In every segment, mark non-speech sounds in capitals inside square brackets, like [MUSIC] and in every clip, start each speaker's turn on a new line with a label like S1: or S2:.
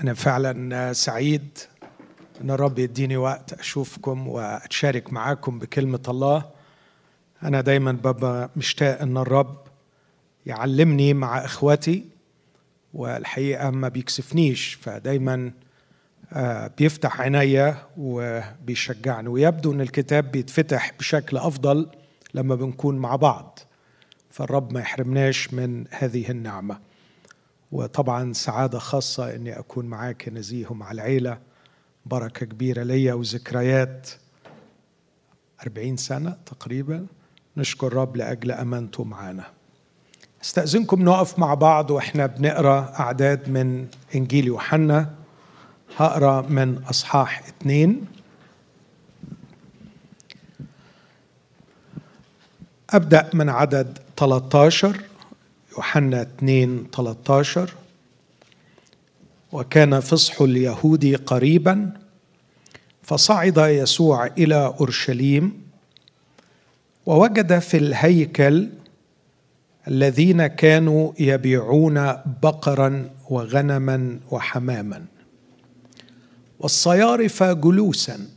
S1: أنا فعلا سعيد أن الرب يديني وقت أشوفكم وأتشارك معاكم بكلمة الله. أنا دايما ببقى مشتاق أن الرب يعلمني مع إخوتي والحقيقة ما بيكسفنيش فدايما آه، بيفتح عينيا وبيشجعني. ويبدو أن الكتاب بيتفتح بشكل أفضل لما بنكون مع بعض. فالرب ما يحرمناش من هذه النعمة. وطبعا سعادة خاصة إني أكون معاك نزيه مع العيلة. بركة كبيرة ليا وذكريات. أربعين سنة تقريبا. نشكر الرب لأجل أمانته معنا. استأذنكم نقف مع بعض وإحنا بنقرأ أعداد من إنجيل يوحنا. هقرأ من أصحاح اتنين. أبدأ من عدد 13 يوحنا 2 13 وكان فصح اليهود قريبا فصعد يسوع إلى أورشليم ووجد في الهيكل الذين كانوا يبيعون بقرا وغنما وحماما. والصيارف جلوسا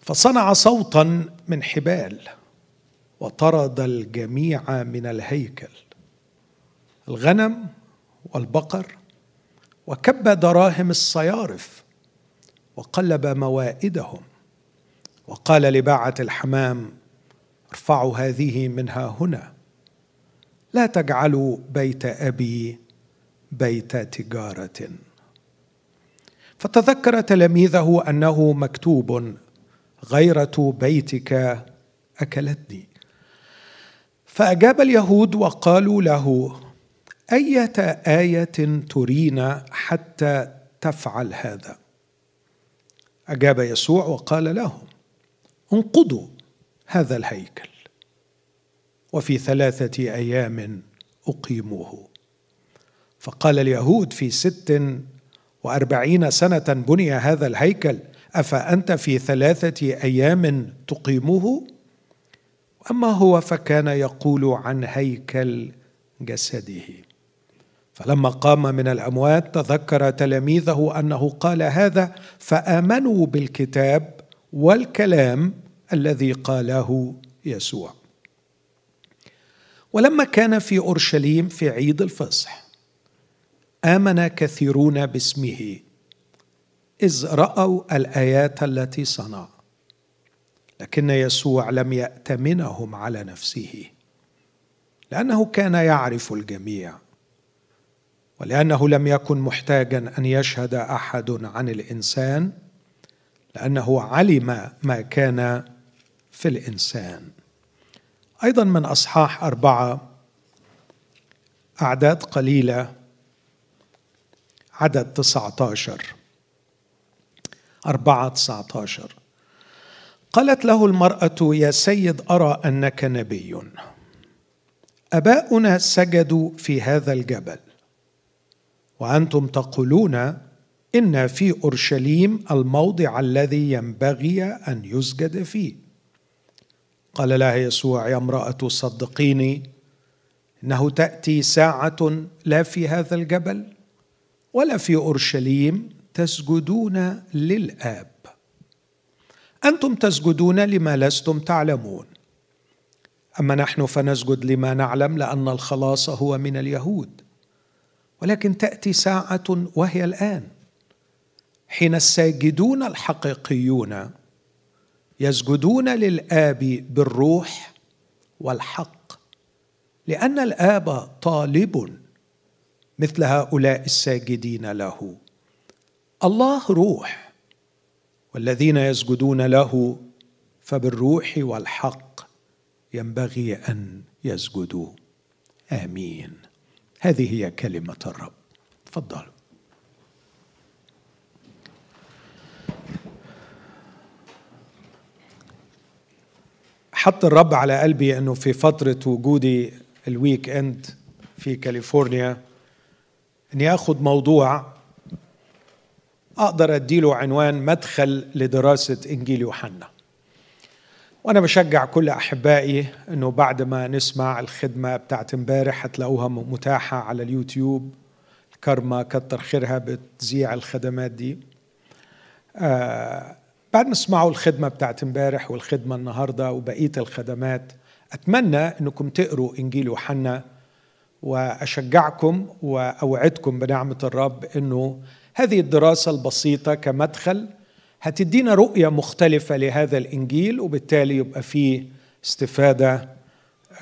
S1: فصنع صوتا من حبال. وطرد الجميع من الهيكل الغنم والبقر وكب دراهم الصيارف وقلب موائدهم وقال لباعة الحمام ارفعوا هذه منها هنا لا تجعلوا بيت أبي بيت تجارة. فتذكر تلاميذه أنه مكتوب غيرة بيتك أكلتني. فأجاب اليهود وقالوا له أية آية ترينا حتى تفعل هذا؟ أجاب يسوع وقال لهم انقضوا هذا الهيكل وفي ثلاثة أيام أقيموه. فقال اليهود في ست وأربعين سنة بني هذا الهيكل أفأنت في ثلاثة أيام تقيمه أما هو فكان يقول عن هيكل جسده. فلما قام من الأموات تذكر تلاميذه أنه قال هذا فآمنوا بالكتاب والكلام الذي قاله يسوع. ولما كان في أورشليم في عيد الفصح آمن كثيرون باسمه إذ رأوا الآيات التي صنع. لكن يسوع لم يأتمنهم على نفسه لأنه كان يعرف الجميع ولأنه لم يكن محتاجا أن يشهد أحد عن الإنسان لأنه علم ما كان في الإنسان. أيضا من أصحاح أربعة أعداد قليلة عدد تسعة عشر أربعة تسعة عشر قالت له المرأة يا سيد أرى أنك نبي. أباؤنا سجدوا في هذا الجبل. وأنتم تقولون إن في أورشليم الموضع الذي ينبغي أن يسجد فيه. قال لها يسوع يا امرأة صدقيني إنه تأتي ساعة لا في هذا الجبل ولا في أورشليم تسجدون للآب. أنتم تسجدون لما لستم تعلمون. أما نحن فنسجد لما نعلم لأن الخلاص هو من اليهود. ولكن تأتي ساعة وهي الآن. حين الساجدون الحقيقيون يسجدون للآب بالروح والحق. لأن الآب طالب مثل هؤلاء الساجدين له. الله روح. والذين يسجدون له فبالروح والحق ينبغي أن يسجدوا. آمين. هذه هي كلمة الرب. تفضلوا حط الرب على قلبي أنه في فترة وجودي ال weekend في كاليفورنيا إني آخذ موضوع أقدر أديله عنوان مدخل لدراسة إنجيل يوحنا. وأنا بشجع كل أحبائي إنه بعد ما نسمع الخدمة بتاعت امبارح هتلاقوها متاحة على اليوتيوب. كرمة كتر خيرها بتذيع الخدمات دي. آه بعد ما تسمعوا الخدمة بتاعت امبارح والخدمة النهاردة وبقية الخدمات أتمنى أنكم تقروا إنجيل يوحنا. وأشجعكم وأوعدكم بنعمة الرب أنه هذه الدراسة البسيطة كمدخل هتدينا رؤية مختلفة لهذا الإنجيل وبالتالي يبقى فيه استفادة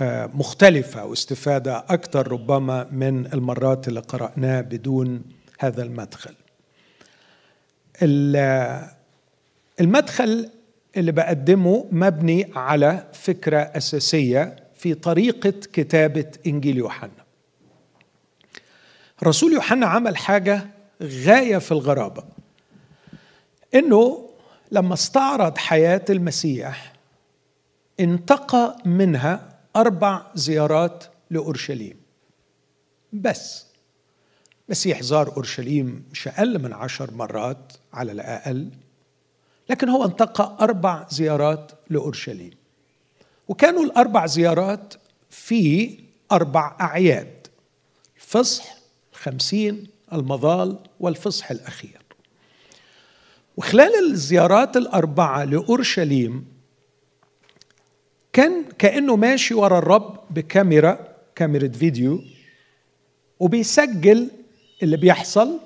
S1: آه، مختلفة واستفادة أكثر ربما من المرات اللي قرأناه بدون هذا المدخل. المدخل اللي بقدمه مبني على فكرة أساسية في طريقة كتابة إنجيل يوحنا. رسول يوحنا عمل حاجة غاية في الغرابة. إنه لما استعرض حياة المسيح انتقى منها أربع زيارات لأورشليم. بس. المسيح زار أورشليم مش أقل من عشر مرات على الأقل لكن هو انتقى أربع زيارات لأورشليم. وكانوا الأربع زيارات في أربع أعياد الفصح الخمسين المظال والفصح الأخير. وخلال الزيارات الأربعة لأورشليم كان كأنه ماشي ورا الرب بكاميرا كاميرا فيديو وبيسجل اللي بيحصل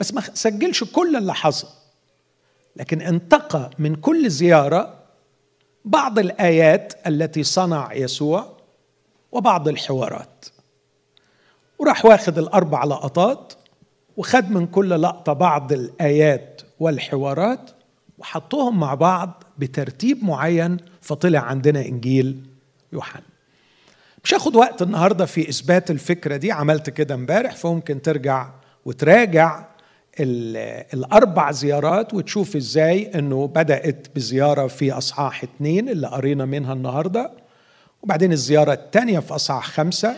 S1: بس ما سجلش كل اللي حصل. لكن انتقى من كل زيارة بعض الآيات التي صنع يسوع وبعض الحوارات. وراح واخد الأربع لقطات وخد من كل لقطة بعض الآيات والحوارات وحطوهم مع بعض بترتيب معين فطلع عندنا إنجيل يوحنا. مش هاخد وقت النهارده في إثبات الفكرة دي عملت كده امبارح فممكن ترجع وتراجع الأربع زيارات وتشوف إزاي إنه بدأت بزيارة في أصحاح اثنين اللي قرينا منها النهارده وبعدين الزيارة الثانية في أصحاح خمسة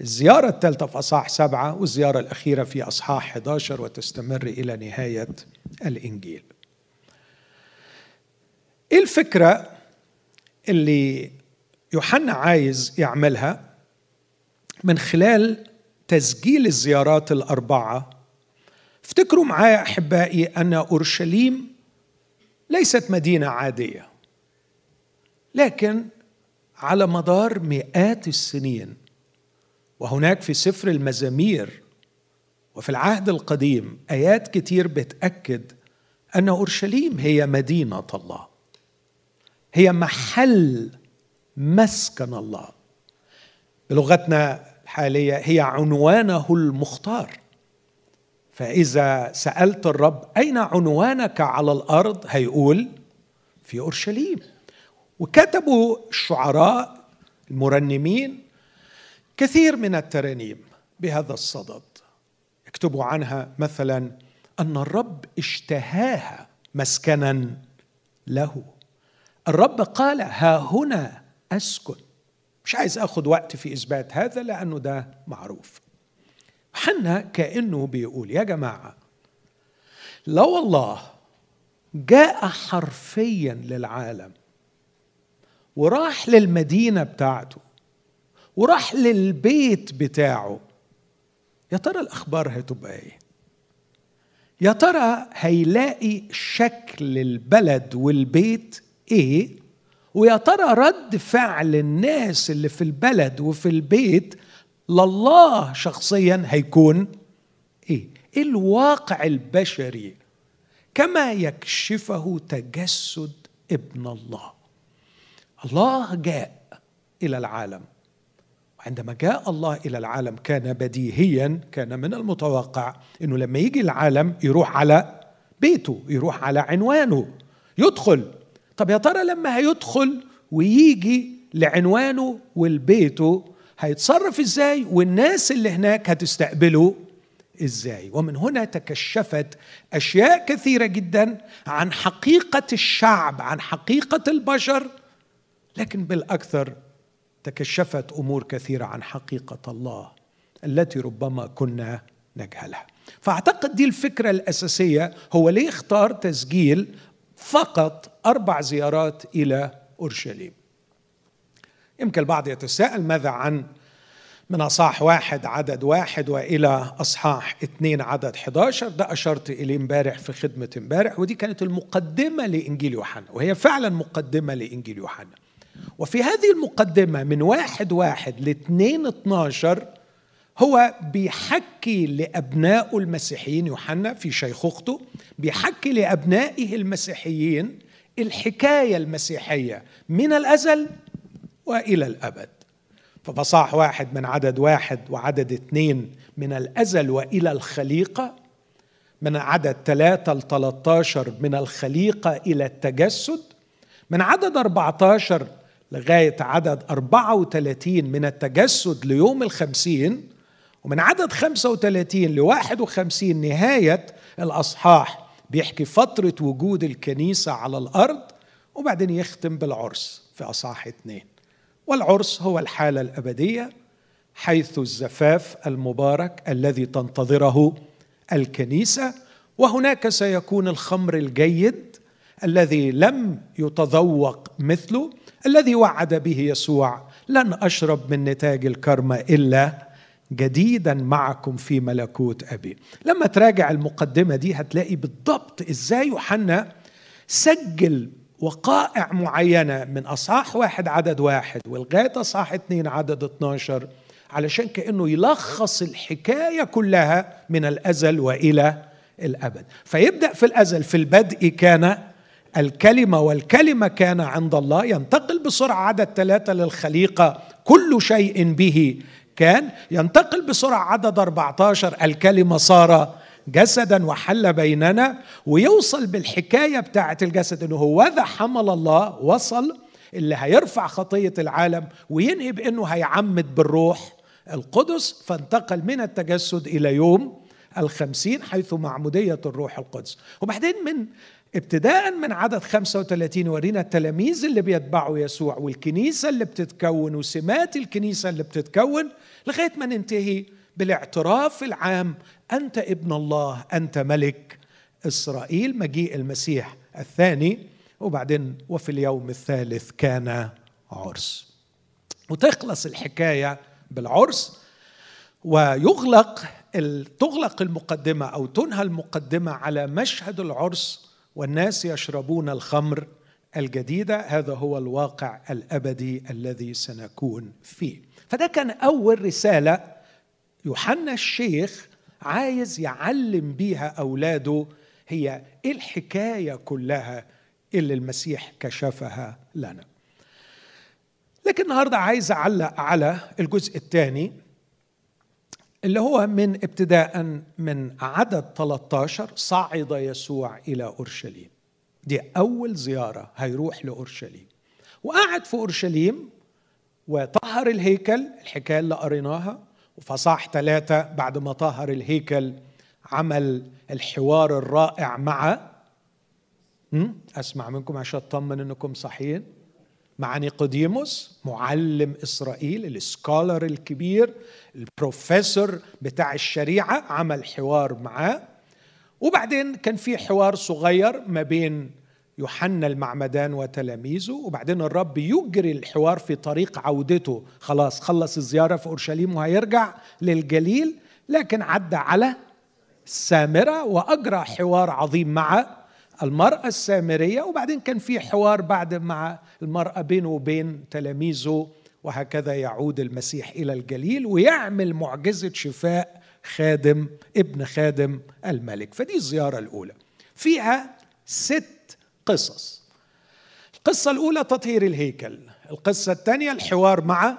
S1: الزيارة الثالثة في أصحاح سبعة والزيارة الأخيرة في أصحاح 11 وتستمر إلى نهاية الإنجيل. إيه الفكرة اللي يوحنا عايز يعملها من خلال تسجيل الزيارات الأربعة افتكروا معايا أحبائي أن أورشليم ليست مدينة عادية لكن على مدار مئات السنين وهناك في سفر المزامير وفي العهد القديم آيات كتير بتأكد أن أورشليم هي مدينة الله. هي محل مسكن الله. بلغتنا الحالية هي عنوانه المختار. فإذا سألت الرب أين عنوانك على الأرض؟ هيقول في أورشليم. وكتبوا الشعراء المرنمين كثير من الترانيم بهذا الصدد يكتبوا عنها مثلا أن الرب اشتهاها مسكنا له. الرب قال ها هنا أسكن. مش عايز أخذ وقت في إثبات هذا لأنه ده معروف. حنا كأنه بيقول يا جماعة لو الله جاء حرفيا للعالم وراح للمدينة بتاعته وراح للبيت بتاعه. يا ترى الأخبار هتبقى إيه؟ يا ترى هيلاقي شكل البلد والبيت إيه؟ ويا ترى رد فعل الناس اللي في البلد وفي البيت لله شخصيا هيكون إيه؟ إيه الواقع البشري؟ كما يكشفه تجسد ابن الله. الله جاء إلى العالم. وعندما جاء الله إلى العالم كان بديهيا كان من المتوقع إنه لما يجي العالم يروح على بيته يروح على عنوانه يدخل. طب يا ترى لما هيدخل ويجي لعنوانه ولبيته هيتصرف إزاي؟ والناس اللي هناك هتستقبله إزاي؟ ومن هنا تكشفت أشياء كثيرة جدا عن حقيقة الشعب عن حقيقة البشر لكن بالأكثر تكشفت أمور كثيرة عن حقيقة الله التي ربما كنا نجهلها. فأعتقد دي الفكرة الأساسية. هو ليه اختار تسجيل فقط أربع زيارات إلى أورشليم؟ يمكن البعض يتساءل ماذا عن من أصحاح واحد عدد واحد وإلى أصحاح اثنين عدد 11 ده أشرت إليه امبارح في خدمة امبارح ودي كانت المقدمة لإنجيل يوحنا وهي فعلا مقدمة لإنجيل يوحنا. وفي هذه المقدمة من واحد واحد لاثنين 12 هو بيحكي لأبنائه المسيحيين يوحنا في شيخوخته بيحكي لأبنائه المسيحيين الحكاية المسيحية من الأزل وإلى الأبد. فبصاح واحد من عدد واحد وعدد اثنين من الأزل وإلى الخليقة من عدد ثلاثة ل 13 من الخليقة إلى التجسد من عدد 14 لغاية عدد 34 من التجسد ليوم الخمسين ومن عدد 35 ل 51 نهاية الأصحاح بيحكي فترة وجود الكنيسة على الأرض وبعدين يختم بالعرس في أصحاح اثنين. والعرس هو الحالة الأبدية حيث الزفاف المبارك الذي تنتظره الكنيسة وهناك سيكون الخمر الجيد الذي لم يتذوق مثله الذي وعد به يسوع. لن أشرب من نتاج الكرمة إلا جديدا معكم في ملكوت أبي. لما تراجع المقدمة دي هتلاقي بالضبط إزاي يوحنا سجل وقائع معينة من أصحاح واحد عدد واحد ولغايه أصحاح اثنين عدد 12 علشان كأنه يلخص الحكاية كلها من الأزل وإلى الأبد. فيبدأ في الأزل في البدء كان الكلمة والكلمة كان عند الله ينتقل بسرعة عدد ثلاثة للخليقة. كل شيء به كان ينتقل بسرعة عدد 14 الكلمة صار جسدا وحل بيننا ويوصل بالحكاية بتاعة الجسد إنه هو ذا حمل الله وصل اللي هيرفع خطية العالم وينهي بانه هيعمد بالروح القدس. فانتقل من التجسد إلى يوم الخمسين حيث معمودية الروح القدس. وبعدين من ابتداء من عدد 35 ورينا التلاميذ اللي بيتبعوا يسوع والكنيسة اللي بتتكون وسمات الكنيسة اللي بتتكون لغاية ما ننتهي بالاعتراف العام أنت ابن الله أنت ملك إسرائيل مجيء المسيح الثاني وبعدين وفي اليوم الثالث كان عرس. وتخلص الحكاية بالعرس ويغلق تغلق المقدمة أو تنهى المقدمة على مشهد العرس والناس يشربون الخمر الجديده هذا هو الواقع الأبدي الذي سنكون فيه. فده كان أول رسالة يوحنا الشيخ عايز يعلم بيها أولاده هي إيه الحكاية كلها اللي المسيح كشفها لنا. لكن النهارده عايز أعلق على الجزء الثاني اللي هو من ابتداء من عدد 13 صعد يسوع إلى أورشليم. دي أول زيارة هيروح لأورشليم. وقعد في أورشليم وطهر الهيكل الحكاية اللي قريناها. وفصاح ثلاثة بعد ما طهر الهيكل عمل الحوار الرائع مع أسمع منكم عشان أطمن أنكم صحيين. مع نيقوديموس معلم إسرائيل السكولر الكبير البروفيسور بتاع الشريعة عمل حوار معاه. وبعدين كان في حوار صغير ما بين يوحنا المعمدان وتلاميذه وبعدين الرب يجري الحوار في طريق عودته. خلاص خلص الزيارة في أورشليم وهيرجع للجليل لكن عدى على السامرة وأجرى حوار عظيم مع المرأة السامرية وبعدين كان في حوار بعد مع المرأة بينه وبين تلاميذه وهكذا يعود المسيح إلى الجليل ويعمل معجزة شفاء خادم ابن خادم الملك. فدي الزيارة الأولى. فيها ست قصص. القصة الأولى تطهير الهيكل. القصة الثانية الحوار مع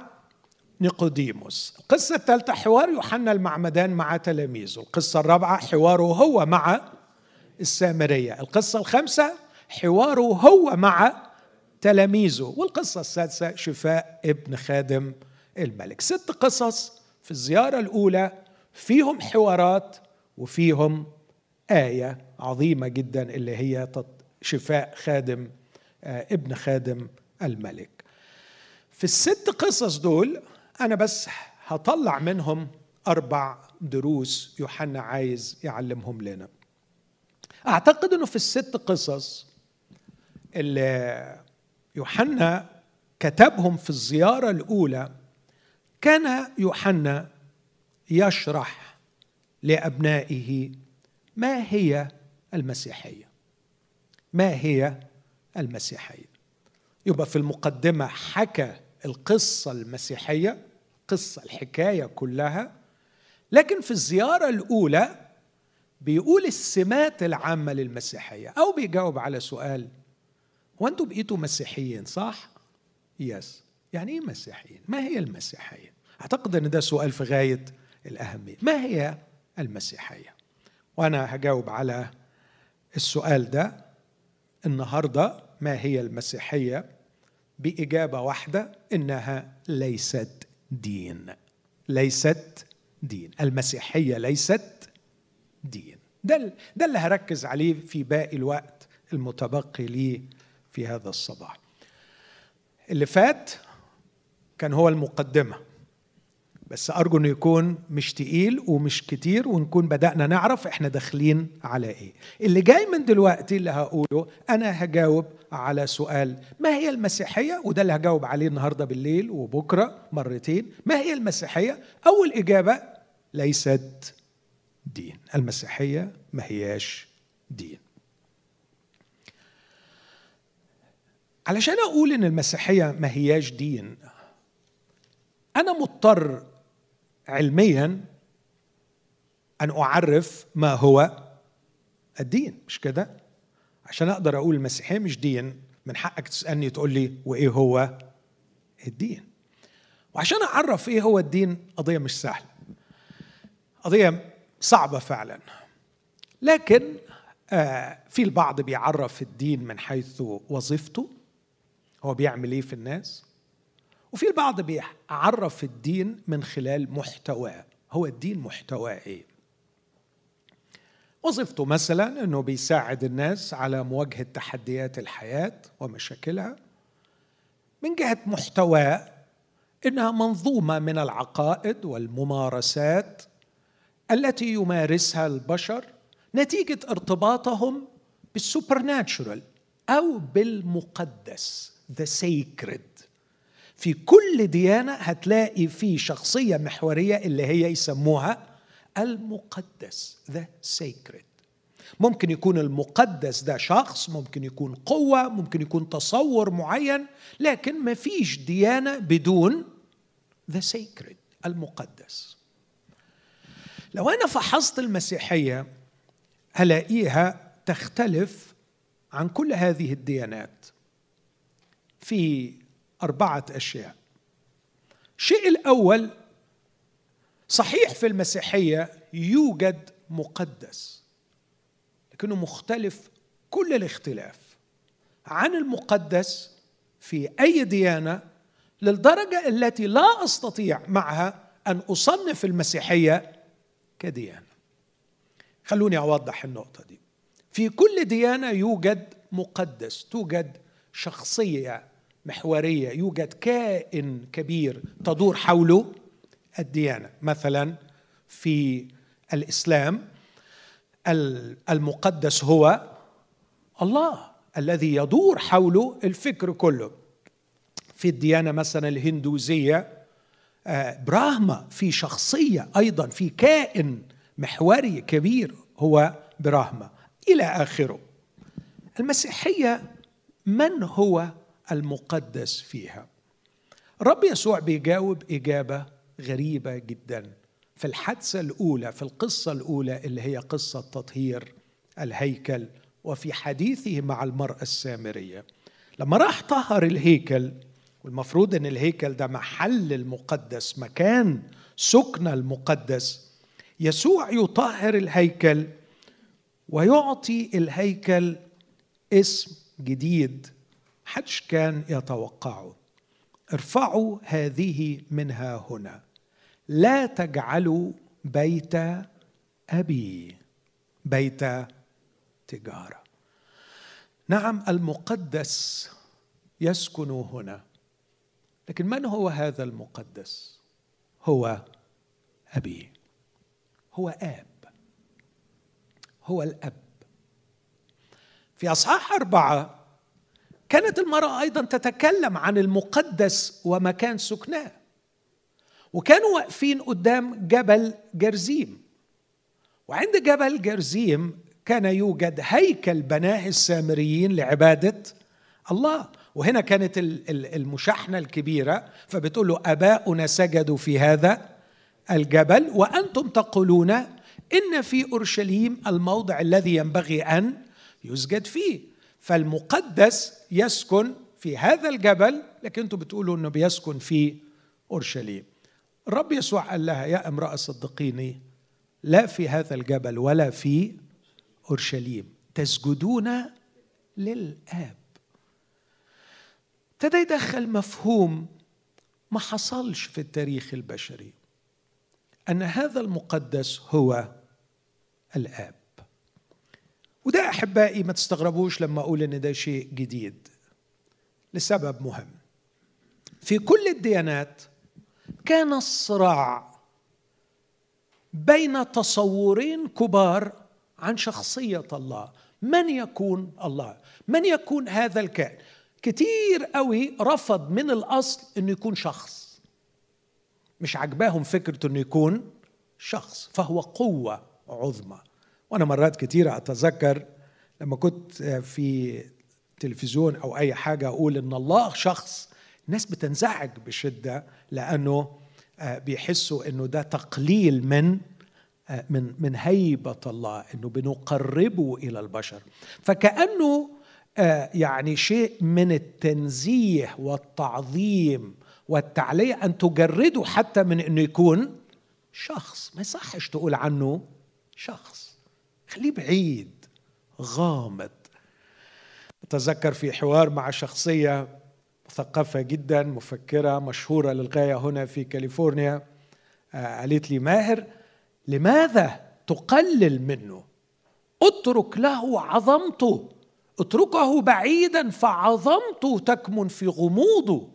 S1: نيقوديموس. القصة الثالثة حوار يوحنا المعمدان مع تلاميذه. القصة الرابعة حواره هو مع السامرية. القصة الخامسة حواره هو مع تلاميذه. والقصة السادسة شفاء ابن خادم الملك. ست قصص في الزيارة الأولى فيهم حوارات وفيهم آية عظيمة جدا اللي هي شفاء خادم آه، ابن خادم الملك. في الست قصص دول أنا بس هطلع منهم أربع دروس يوحنا عايز يعلمهم لنا. أعتقد إنه في الست قصص اللي يوحنا كتبهم في الزيارة الأولى كان يوحنا يشرح لأبنائه ما هي المسيحية. ما هي المسيحية؟ يبقى في المقدمة حكى القصة المسيحية قصة الحكاية كلها لكن في الزيارة الأولى بيقول السمات العامة للمسيحية أو بيجاوب على سؤال هو أنتوا بقيتوا مسيحيين صح؟ يس يعني إيه مسيحيين؟ ما هي المسيحية؟ أعتقد إن ده سؤال في غاية الأهمية. ما هي المسيحية؟ وأنا هجاوب على السؤال ده النهارده ما هي المسيحية؟ بإجابة واحدة إنها ليست دين. ليست دين. المسيحية ليست دين. ده ده اللي هركز عليه في باقي الوقت المتبقي لي في هذا الصباح. اللي فات كان هو المقدمة بس أرجو إنه يكون مش تقيل ومش كتير ونكون بدأنا نعرف إحنا داخلين على إيه. اللي جاي من دلوقتي اللي هقوله أنا هجاوب على سؤال ما هي المسيحية؟ وده اللي هجاوب عليه النهارده بالليل وبكرة مرتين ما هي المسيحية؟ أول إجابة ليست دين. المسيحية ما هياش دين. علشان أقول إن المسيحية ما هياش دين أنا مضطر علميا أن أعرف ما هو الدين. مش كده؟ عشان أقدر أقول المسيحية مش دين من حقك تسألني تقول لي وإيه هو الدين. وعشان أعرف إيه هو الدين قضية مش سهلة. قضية صعبة فعلا. لكن آه في البعض بيعرف الدين من حيث وظيفته هو بيعمل إيه في الناس؟ وفي البعض بيعرف الدين من خلال محتواه. هو الدين محتواه إيه؟ وظيفته مثلا إنه بيساعد الناس على مواجهة تحديات الحياة ومشاكلها. من جهة محتواه إنها منظومة من العقائد والممارسات التي يمارسها البشر نتيجة ارتباطهم بالسوبر أو بالمقدس the sacred. في كل ديانة هتلاقي في شخصية محورية اللي هي يسموها المقدس the sacred ممكن يكون المقدس ده شخص ممكن يكون قوة ممكن يكون تصور معين لكن ما فيش ديانة بدون ذا سيكريد المقدس. لو أنا فحصت المسيحية هلاقيها تختلف عن كل هذه الديانات في أربعة أشياء. الشيء الأول صحيح في المسيحية يوجد مقدس لكنه مختلف كل الاختلاف عن المقدس في أي ديانة للدرجة التي لا أستطيع معها أن أصنف المسيحية كديانة. خلوني أوضح النقطة دي. في كل ديانة يوجد مقدس توجد شخصية محورية يوجد كائن كبير تدور حوله الديانة. مثلا في الإسلام المقدس هو الله الذي يدور حوله الفكر كله. في الديانة مثلا الهندوزية آه، براهما في شخصية أيضا في كائن محوري كبير هو براهما إلى آخره. المسيحية من هو المقدس فيها؟ الرب يسوع بيجاوب إجابة غريبة جدا. في الحادثة الأولى في القصة الأولى اللي هي قصة تطهير الهيكل وفي حديثه مع المرأة السامرية. لما راح طهر الهيكل والمفروض إن الهيكل ده محل المقدس مكان سكن المقدس. يسوع يطهر الهيكل ويعطي الهيكل اسم جديد حدش كان يتوقعه. ارفعوا هذه منها هنا. لا تجعلوا بيت أبي بيت تجارة. نعم المقدس يسكن هنا. لكن من هو هذا المقدس؟ هو أبي. هو آب. هو الأب. في أصحاح أربعة كانت المرأة أيضا تتكلم عن المقدس ومكان سكناه وكانوا واقفين قدام جبل جرزيم. وعند جبل جرزيم كان يوجد هيكل بناه السامريين لعبادة الله. وهنا كانت المشاحنة الكبيرة فبتقول له أباؤنا سجدوا في هذا الجبل وأنتم تقولون إن في أورشليم الموضع الذي ينبغي أن يسجد فيه. فالمقدس يسكن في هذا الجبل لكن أنتم بتقولوا إنه بيسكن في أورشليم. الرب يسوع قال لها يا امرأة صدقيني لا في هذا الجبل ولا في أورشليم. تسجدون للآب. ابتدى يدخل مفهوم ما حصلش في التاريخ البشري أن هذا المقدس هو الآب. وده أحبائي ما تستغربوش لما أقول إن ده شيء جديد لسبب مهم. في كل الديانات كان الصراع بين تصورين كبار عن شخصية الله. من يكون الله؟ من يكون هذا الكائن؟ كتير قوي رفض من الأصل إنه يكون شخص. مش عجباهم فكرة إنه يكون شخص فهو قوة عظمى. وأنا مرات كتيره أتذكر لما كنت في تلفزيون أو أي حاجة أقول إن الله شخص الناس بتنزعج بشدة لأنه آه، بيحسوا إنه ده تقليل من آه، من من هيبة الله إنه بنقربه إلى البشر. فكأنه يعني شيء من التنزيه والتعظيم والتعلية أن تجرده حتى من إنه يكون شخص. ما يصحش تقول عنه شخص. خليه بعيد غامض. أتذكر في حوار مع شخصية مثقفة جدا مفكرة مشهورة للغاية هنا في كاليفورنيا. آه، قالت لي ماهر لماذا تقلل منه؟ اترك له عظمته. اتركه بعيدا فعظمته تكمن في غموضه.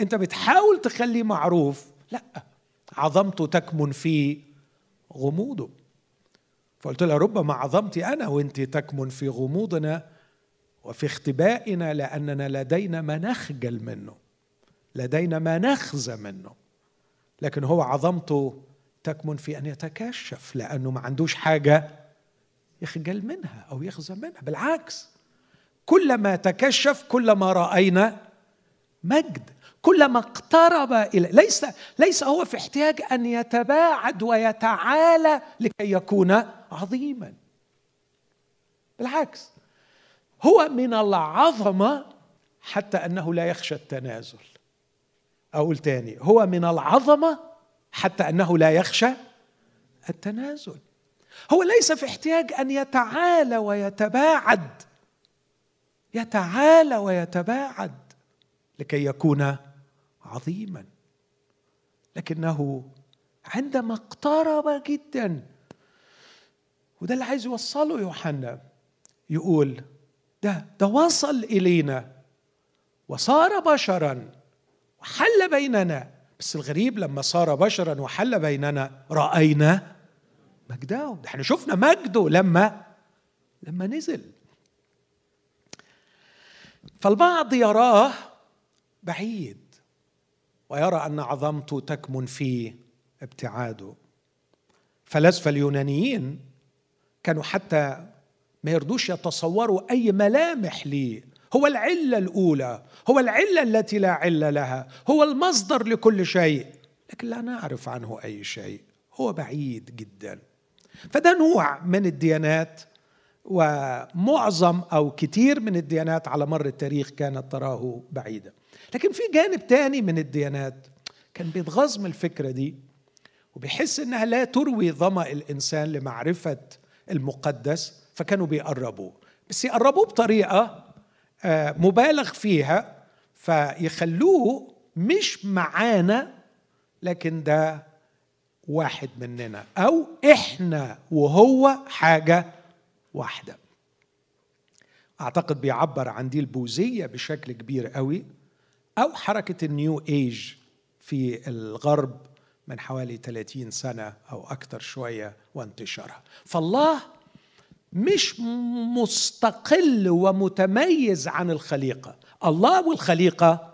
S1: انت بتحاول تخليه معروف لا عظمته تكمن في غموضه. فقلت لها ربما عظمتي أنا وأنت تكمن في غموضنا وفي اختبائنا لأننا لدينا ما نخجل منه لدينا ما نخزى منه. لكن هو عظمته تكمن في أن يتكشف لأنه ما عندوش حاجة يخجل منها أو يخزى منها. بالعكس كلما تكشف كلما رأينا مجد كلما اقترب إلى ليس ليس هو في احتياج أن يتباعد ويتعالى لكي يكون عظيما. بالعكس هو من العظمة حتى أنه لا يخشى التنازل. أقول تاني هو من العظمة حتى أنه لا يخشى التنازل. هو ليس في احتياج أن يتعالى ويتباعد. يتعالى ويتباعد لكي يكون عظيما. لكنه عندما اقترب جدا وده اللي عايز يوصله يوحنا يقول ده ده وصل إلينا وصار بشرا وحل بيننا. بس الغريب لما صار بشرا وحل بيننا رأينا مجده ده إحنا شفنا مجده لما لما نزل. فالبعض يراه بعيد ويرى أن عظمته تكمن في ابتعاده. فلاسفه اليونانيين كانوا حتى ما يرضوش يتصوروا أي ملامح ليه هو العلة الأولى هو العلة التي لا علة لها هو المصدر لكل شيء. لكن لا نعرف عنه أي شيء. هو بعيد جدا. فده نوع من الديانات ومعظم أو كثير من الديانات على مر التاريخ كانت تراه بعيدا لكن في جانب تاني من الديانات كان بيتغاظ من الفكرة دي وبيحس إنها لا تروي ظمأ الإنسان لمعرفة المقدس فكانوا بيقربوه. بس يقربوه بطريقة آه، مبالغ فيها فيخلوه مش معانا لكن ده واحد مننا أو إحنا وهو حاجة واحدة. أعتقد بيعبر عن دي البوذية بشكل كبير قوي أو حركة النيو إيج في الغرب من حوالي 30 سنة أو أكثر شوية وانتشارها. فالله مش مستقل ومتميز عن الخليقة. الله والخليقة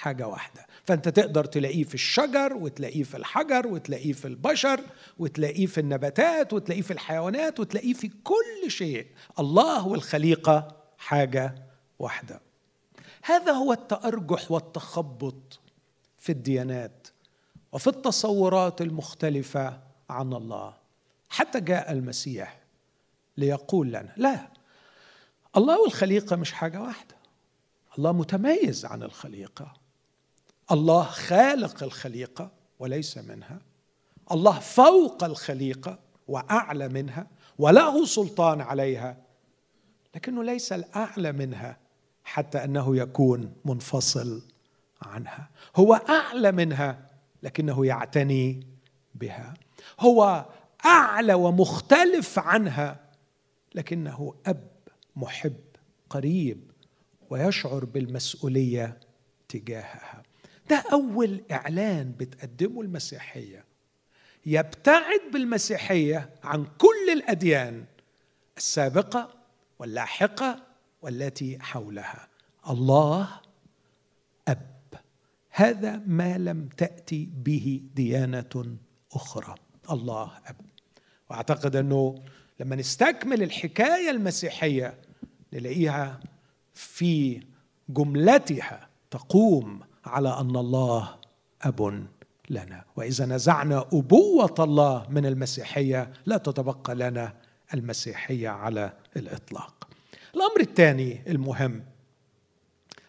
S1: حاجة واحدة. فأنت تقدر تلاقيه في الشجر وتلاقيه في الحجر وتلاقيه في البشر وتلاقيه في النباتات وتلاقيه في الحيوانات وتلاقيه في كل شيء. الله والخليقه حاجة واحدة. هذا هو التأرجح والتخبط في الديانات وفي التصورات المختلفة عن الله. حتى جاء المسيح ليقول لنا لا الله والخليقة مش حاجة واحدة. الله متميز عن الخليقة. الله خالق الخليقة وليس منها. الله فوق الخليقة وأعلى منها وله سلطان عليها لكنه ليس الأعلى منها حتى أنه يكون منفصل عنها. هو أعلى منها لكنه يعتني بها. هو أعلى ومختلف عنها لكنه أب محب قريب ويشعر بالمسؤولية تجاهها. ده أول إعلان بتقدمه المسيحية. يبتعد بالمسيحية عن كل الأديان السابقة واللاحقة والتي حولها. الله أب. هذا ما لم تأتي به ديانة أخرى. الله أب. وأعتقد أنه لما نستكمل الحكاية المسيحية نلاقيها في جملتها تقوم على أن الله أب لنا. وإذا نزعنا أبوة الله من المسيحية لا تتبقى لنا المسيحية على الإطلاق. الأمر الثاني المهم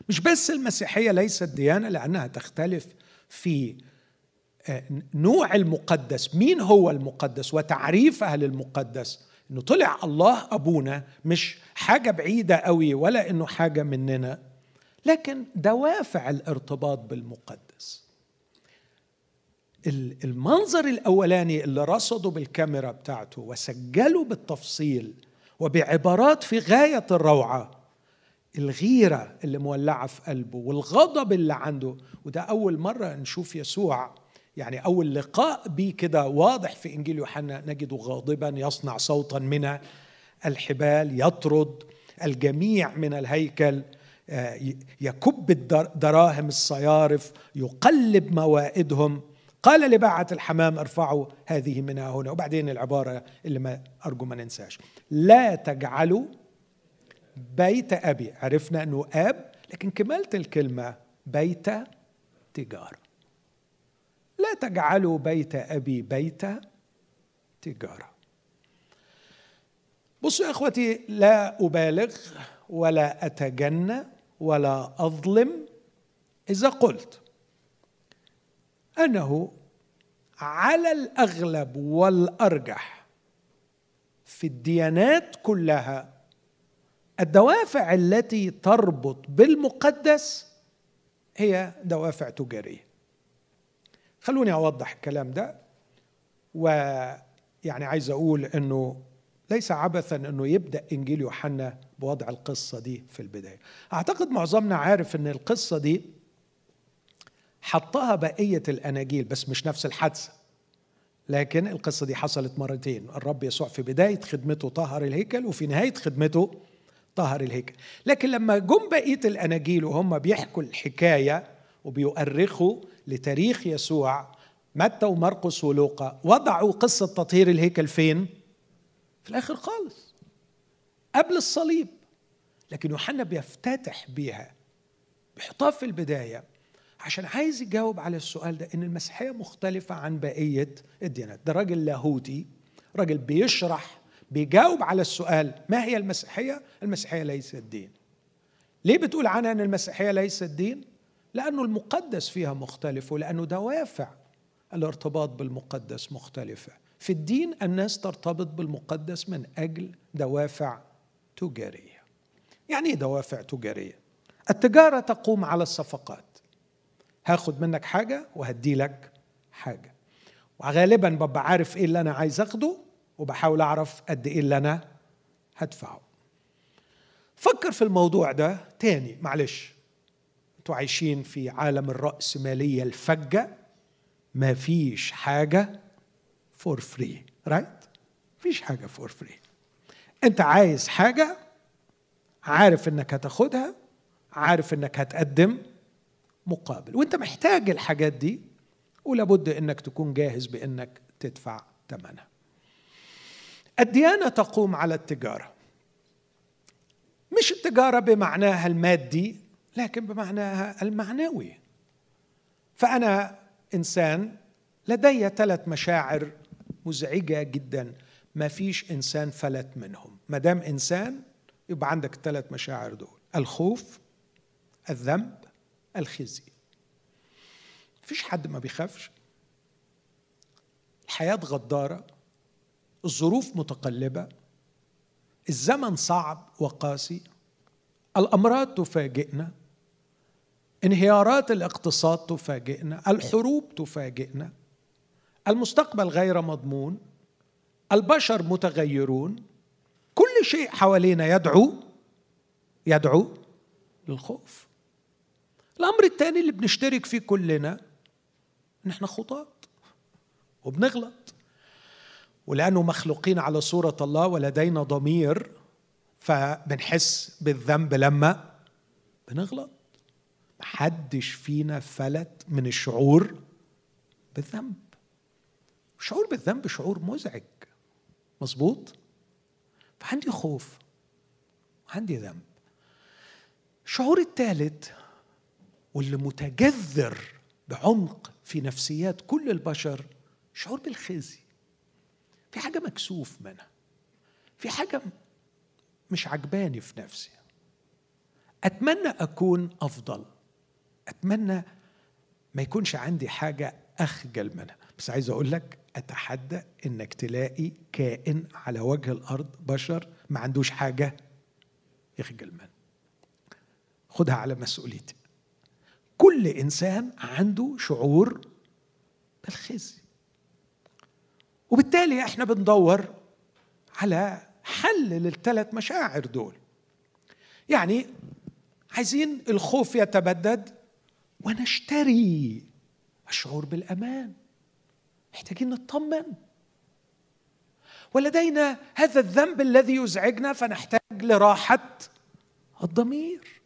S1: مش بس المسيحية ليست ديانة لأنها تختلف في آه، نوع المقدس مين هو المقدس وتعريفها للمقدس إنه طلع الله أبونا مش حاجة بعيدة قوي ولا إنه حاجة مننا لكن دوافع الارتباط بالمقدس. المنظر الأولاني اللي رصدوا بالكاميرا بتاعته وسجلوا بالتفصيل وبعبارات في غاية الروعة الغيرة اللي مولعة في قلبه والغضب اللي عنده وده أول مرة نشوف يسوع يعني أول لقاء به كده واضح في إنجيل يوحنا نجده غاضبا يصنع صوتا من الحبال يطرد الجميع من الهيكل يكب الدراهم الصيارف يقلب موائدهم. قال لباعة الحمام ارفعوا هذه منها هنا. وبعدين العبارة اللي ما أرجو ما ننساش. لا تجعلوا بيت أبي. عرفنا أنه أب لكن كمالة الكلمة بيت تجارة لا تجعلوا بيت أبي بيت تجارة. بصوا يا إخوتي لا أبالغ ولا أتجنى ولا أظلم إذا قلت أنه على الأغلب والأرجح في الديانات كلها الدوافع التي تربط بالمقدس هي دوافع تجارية. خلوني أوضح الكلام ده ويعني عايز أقول إنه ليس عبثا إنه يبدأ إنجيل يوحنا بوضع القصة دي في البداية. أعتقد معظمنا عارف إن القصة دي حطها بقية الأناجيل بس مش نفس الحادثة. لكن القصة دي حصلت مرتين. الرب يسوع في بداية خدمته طهر الهيكل وفي نهاية خدمته طهر الهيكل. لكن لما جم بقية الأناجيل وهم بيحكوا الحكاية وبيؤرخوا لتاريخ يسوع متى ومرقس ولوقا وضعوا قصة تطهير الهيكل فين؟ في الآخر خالص. قبل الصليب. لكن يوحنا بيفتتح بيها بيحطها في البداية عشان عايز يجاوب على السؤال ده إن المسيحية مختلفة عن بقية الديانات. ده راجل لاهوتي راجل بيشرح بيجاوب على السؤال ما هي المسيحية؟ المسيحية ليست دين. ليه بتقول عنها إن المسيحية ليست دين؟ لأنه المقدس فيها مختلف ولأنه دوافع الارتباط بالمقدس مختلفة. في الدين الناس ترتبط بالمقدس من أجل دوافع تجارية. يعني إيه دوافع تجارية؟ التجارة تقوم على الصفقات. هاخد منك حاجة وهدي لك حاجة. وغالبا ببقى عارف إيه اللي أنا عايز أخده وبحاول أعرف قد إيه اللي أنا هدفعه. فكر في الموضوع ده تاني معلش. أنتوا عايشين في عالم الرأسمالية الفجة. ما فيش حاجة for free right فيش حاجة for free انت عايز حاجة عارف انك هتاخدها عارف انك هتقدم مقابل. وانت محتاج الحاجات دي ولابد انك تكون جاهز بانك تدفع ثمنها الديانة تقوم على التجارة. مش التجارة بمعناها المادي لكن بمعناها المعنوي. فأنا إنسان لدي ثلاث مشاعر مزعجة جدا. ما فيش إنسان فلت منهم. ما دام إنسان يبقى عندك الثلاث مشاعر دول الخوف الذنب الخزي. فيش حد ما بيخافش. الحياة غدارة الظروف متقلبة الزمن صعب وقاسي الأمراض تفاجئنا انهيارات الاقتصاد تفاجئنا الحروب تفاجئنا المستقبل غير مضمون. البشر متغيرون كل شيء حوالينا يدعو يدعو للخوف. الأمر الثاني اللي بنشترك فيه كلنا ان إحنا خطاة وبنغلط. ولأنه مخلوقين على صورة الله ولدينا ضمير فبنحس بالذنب لما بنغلط. محدش فينا فلت من الشعور بالذنب. الشعور بالذنب شعور مزعج. مظبوط؟ فعندي خوف عندي ذنب. الشعور الثالث واللي متجذر بعمق في نفسيات كل البشر شعور بالخزي. في حاجة مكسوف منها. في حاجة مش عجباني في نفسي. أتمنى أكون أفضل. أتمنى ما يكونش عندي حاجة أخجل منها. بس عايز أقول لك أتحدى إنك تلاقي كائن على وجه الأرض بشر ما عندوش حاجة. يخجل منها خدها على مسؤوليتي. كل إنسان عنده شعور بالخزي. وبالتالي إحنا بندور على حل للثلاث مشاعر دول. يعني عايزين الخوف يتبدد ونشتري الشعور بالأمان. محتاجين نطمن. ولدينا هذا الذنب الذي يزعجنا فنحتاج لراحة الضمير.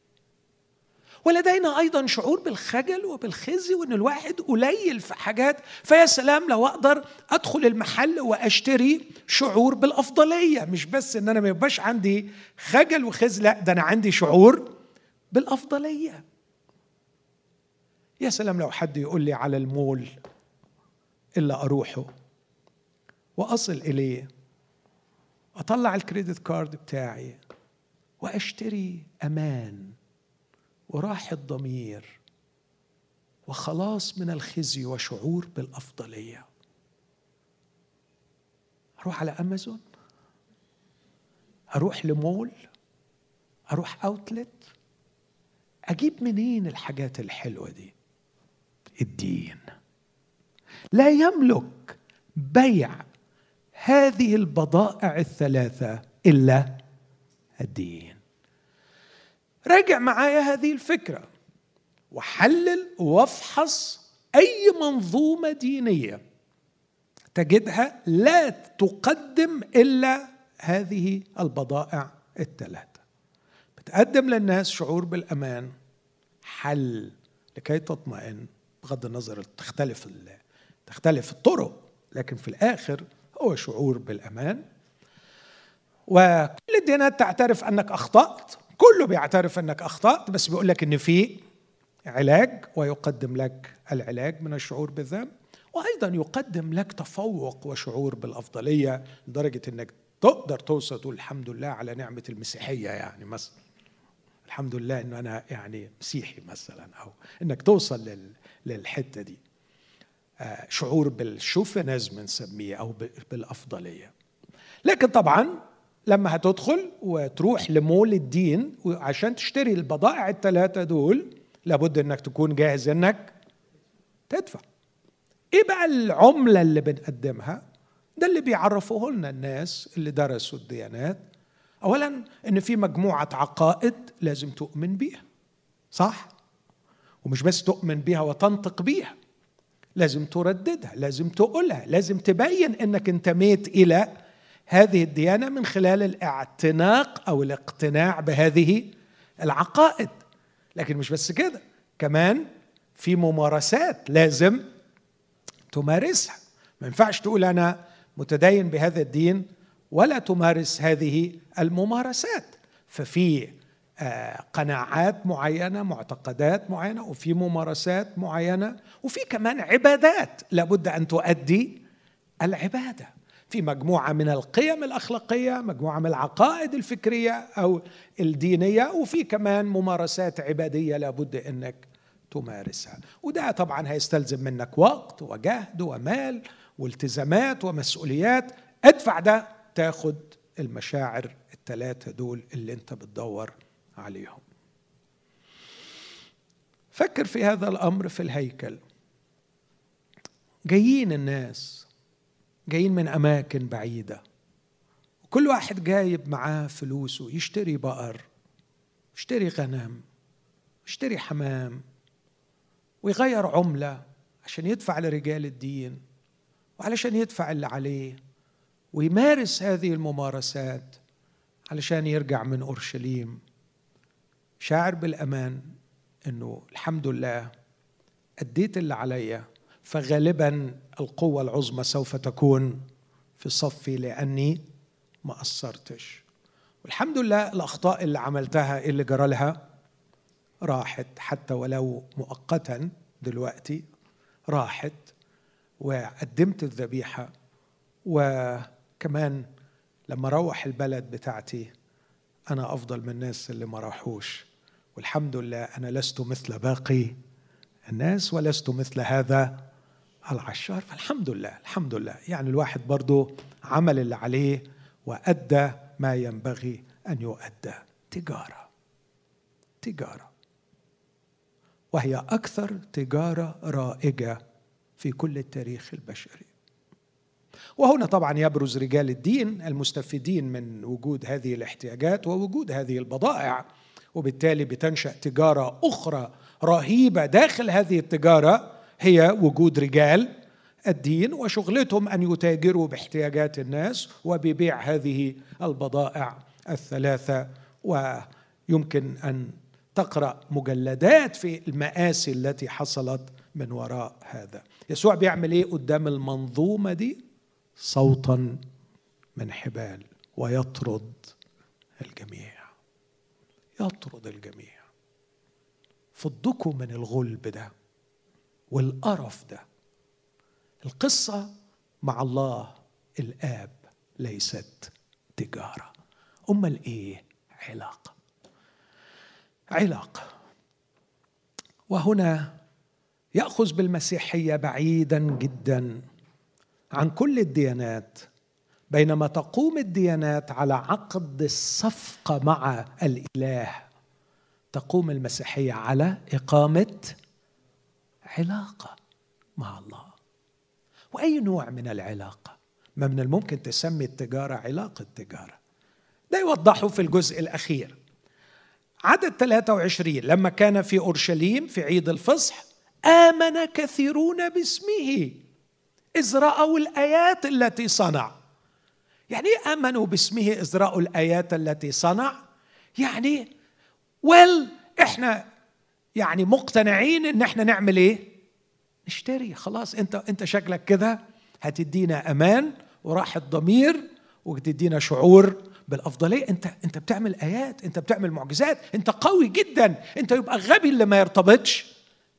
S1: ولدينا أيضا شعور بالخجل وبالخزي وإن الواحد قليل في حاجات فيا سلام لو أقدر أدخل المحل وأشتري شعور بالأفضلية. مش بس إن أنا ما يبقاش عندي خجل وخزي لا ده أنا عندي شعور بالأفضلية. يا سلام لو حد يقول لي على المول اللي أروحه وأصل إليه أطلع الكريدت كارد بتاعي وأشتري أمان وراحة ضمير وخلاص من الخزي وشعور بالأفضلية. أروح على أمازون؟ أروح لمول؟ أروح أوتلت؟ أجيب منين الحاجات الحلوة دي؟ الدين. لا يملك بيع هذه البضائع الثلاثة إلا الدين. راجع معايا هذه الفكرة وحلل وافحص أي منظومة دينية تجدها لا تقدم إلا هذه البضائع الثلاثة. بتقدم للناس شعور بالأمان حل لكي تطمئن بغض النظر تختلف تختلف الطرق لكن في الآخر هو شعور بالأمان. وكل الديانات تعترف أنك أخطأت كله بيعترف أنك أخطأت بس بيقول لك إن في علاج ويقدم لك العلاج من الشعور بالذنب وأيضا يقدم لك تفوق وشعور بالأفضلية لدرجة إنك تقدر توصل تقول الحمد لله على نعمة المسيحية يعني مثلا. الحمد لله إنه أنا يعني مسيحي مثلا أو إنك توصل لل للحتة دي. شعور بالشوفينيزم نسميه أو بالأفضلية. لكن طبعا لما هتدخل وتروح لمول الدين وعشان تشتري البضائع الثلاثه دول لابد إنك تكون جاهز إنك تدفع. إيه بقى العملة اللي بنقدمها؟ ده اللي بيعرفوه لنا الناس اللي درسوا الديانات. اولا إن في مجموعة عقائد لازم تؤمن بيها صح؟ ومش بس تؤمن بيها وتنطق بيها. لازم ترددها لازم تقولها لازم تبين إنك انتميت إلى هذه الديانة من خلال الاعتناق أو الاقتناع بهذه العقائد. لكن مش بس كده كمان في ممارسات لازم تمارسها. ما ينفعش تقول أنا متدين بهذا الدين ولا تمارس هذه الممارسات. ففي قناعات معينة معتقدات معينة وفي ممارسات معينة وفي كمان عبادات لابد أن تؤدي العبادة. في مجموعة من القيم الأخلاقية مجموعة من العقائد الفكرية أو الدينية وفي كمان ممارسات عبادية لابد إنك تمارسها. وده طبعا هيستلزم منك وقت وجهد ومال والتزامات ومسؤوليات. ادفع ده تاخد المشاعر الثلاثه دول اللي أنت بتدور عليهم. فكر في هذا الأمر في الهيكل. جايين الناس جايين من أماكن بعيدة. وكل واحد جايب معاه فلوسه يشتري بقر يشتري غنم يشتري حمام ويغير عملة عشان يدفع لرجال الدين وعلشان يدفع اللي عليه ويمارس هذه الممارسات علشان يرجع من أورشليم. شاعر بالأمان إنه الحمد لله أديت اللي عليا فغالبا القوة العظمى سوف تكون في صفي لأني ما قصرتش. والحمد لله الأخطاء اللي عملتها اللي جرى لها راحت حتى ولو مؤقتا دلوقتي راحت وقدمت الذبيحة وكمان لما أروح البلد بتاعتي أنا أفضل من الناس اللي ما راحوش. والحمد لله أنا لست مثل باقي الناس ولست مثل هذا العشار. فالحمد لله الحمد لله. يعني الواحد برضه عمل اللي عليه وأدى ما ينبغي أن يؤدى. تجارة تجارة. وهي أكثر تجارة رائجة في كل التاريخ البشري. وهنا طبعا يبرز رجال الدين المستفيدين من وجود هذه الاحتياجات ووجود هذه البضائع وبالتالي بتنشأ تجارة أخرى رهيبة داخل هذه التجارة هي وجود رجال الدين وشغلتهم أن يتاجروا باحتياجات الناس وببيع هذه البضائع الثلاثة. ويمكن أن تقرأ مجلدات في المآسي التي حصلت من وراء هذا. يسوع بيعمل إيه قدام المنظومة دي؟ صوتا من حبال ويطرد الجميع. يطرد الجميع. فضكم من الغلب ده والقرف ده. القصة مع الله الآب ليست تجارة. أمال إيه؟ علاقه علاقه وهنا يأخذ بالمسيحية بعيدا جدا. عن كل الديانات بينما تقوم الديانات على عقد الصفقة مع الإله. تقوم المسيحية على إقامة علاقة مع الله. وأي نوع من العلاقة؟ ما من الممكن تسمي التجارة علاقة تجارة. ده يوضحه في الجزء الأخير. عدد 23 لما كان في أورشليم في عيد الفصح آمن كثيرون باسمه. إذ رأوا الآيات التي صنع. يعني إيه آمنوا باسمه إذ رأوا الآيات التي صنع. يعني ويل إحنا يعني مقتنعين إن إحنا نعمل إيه؟ نشتري. خلاص أنت أنت شكلك كده هتدينا أمان وراحة ضمير وتدينا شعور بالأفضلية. أنت أنت بتعمل آيات أنت بتعمل معجزات. أنت قوي جدا. أنت يبقى غبي اللي ما يرتبطش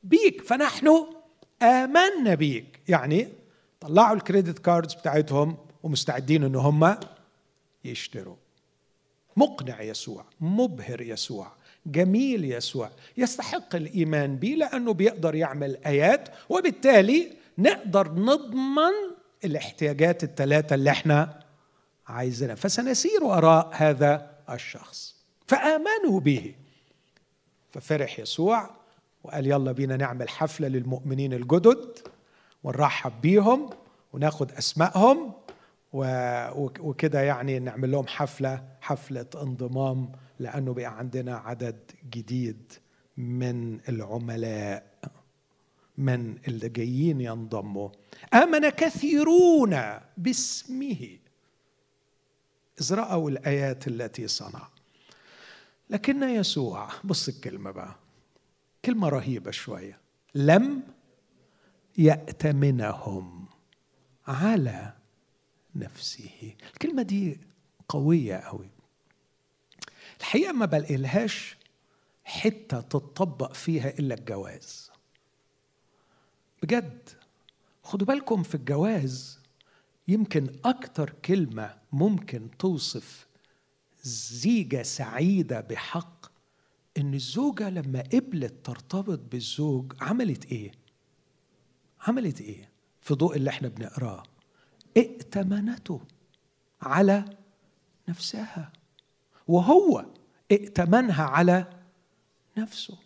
S1: بيك. فنحن آمنا بيك. يعني طلعوا الكريدت كاردز بتاعتهم ومستعدين إن هم يشتروا. مقنع يسوع مبهر يسوع جميل يسوع. يستحق الإيمان به لأنه بيقدر يعمل آيات وبالتالي نقدر نضمن الاحتياجات الثلاثه اللي إحنا عايزينها. فسنسير وراء هذا الشخص. فآمنوا به. ففرح يسوع وقال يلا بينا نعمل حفلة للمؤمنين الجدد. ونرحب بيهم وناخد أسمائهم وكده يعني نعمل لهم حفلة حفلة انضمام لأنه بقى عندنا عدد جديد من العملاء من اللي جايين ينضموا. آمن كثيرون باسمه. إذ رأوا الآيات التي صنع. لكن يسوع بص الكلمة بقى. كلمة رهيبة شوية. لم يأتمنهم على نفسه. الكلمة دي قوية قوي الحقيقة ما بلاقيلهاش حتة تطبق فيها إلا الجواز. بجد. خدوا بالكم في الجواز يمكن أكتر كلمة ممكن توصف زيجة سعيدة بحق إن الزوجة لما قبلت ترتبط بالزوج عملت إيه؟ عملت إيه؟ في ضوء اللي إحنا بنقراه؟ ائتمنته على نفسها. وهو ائتمنها على نفسه.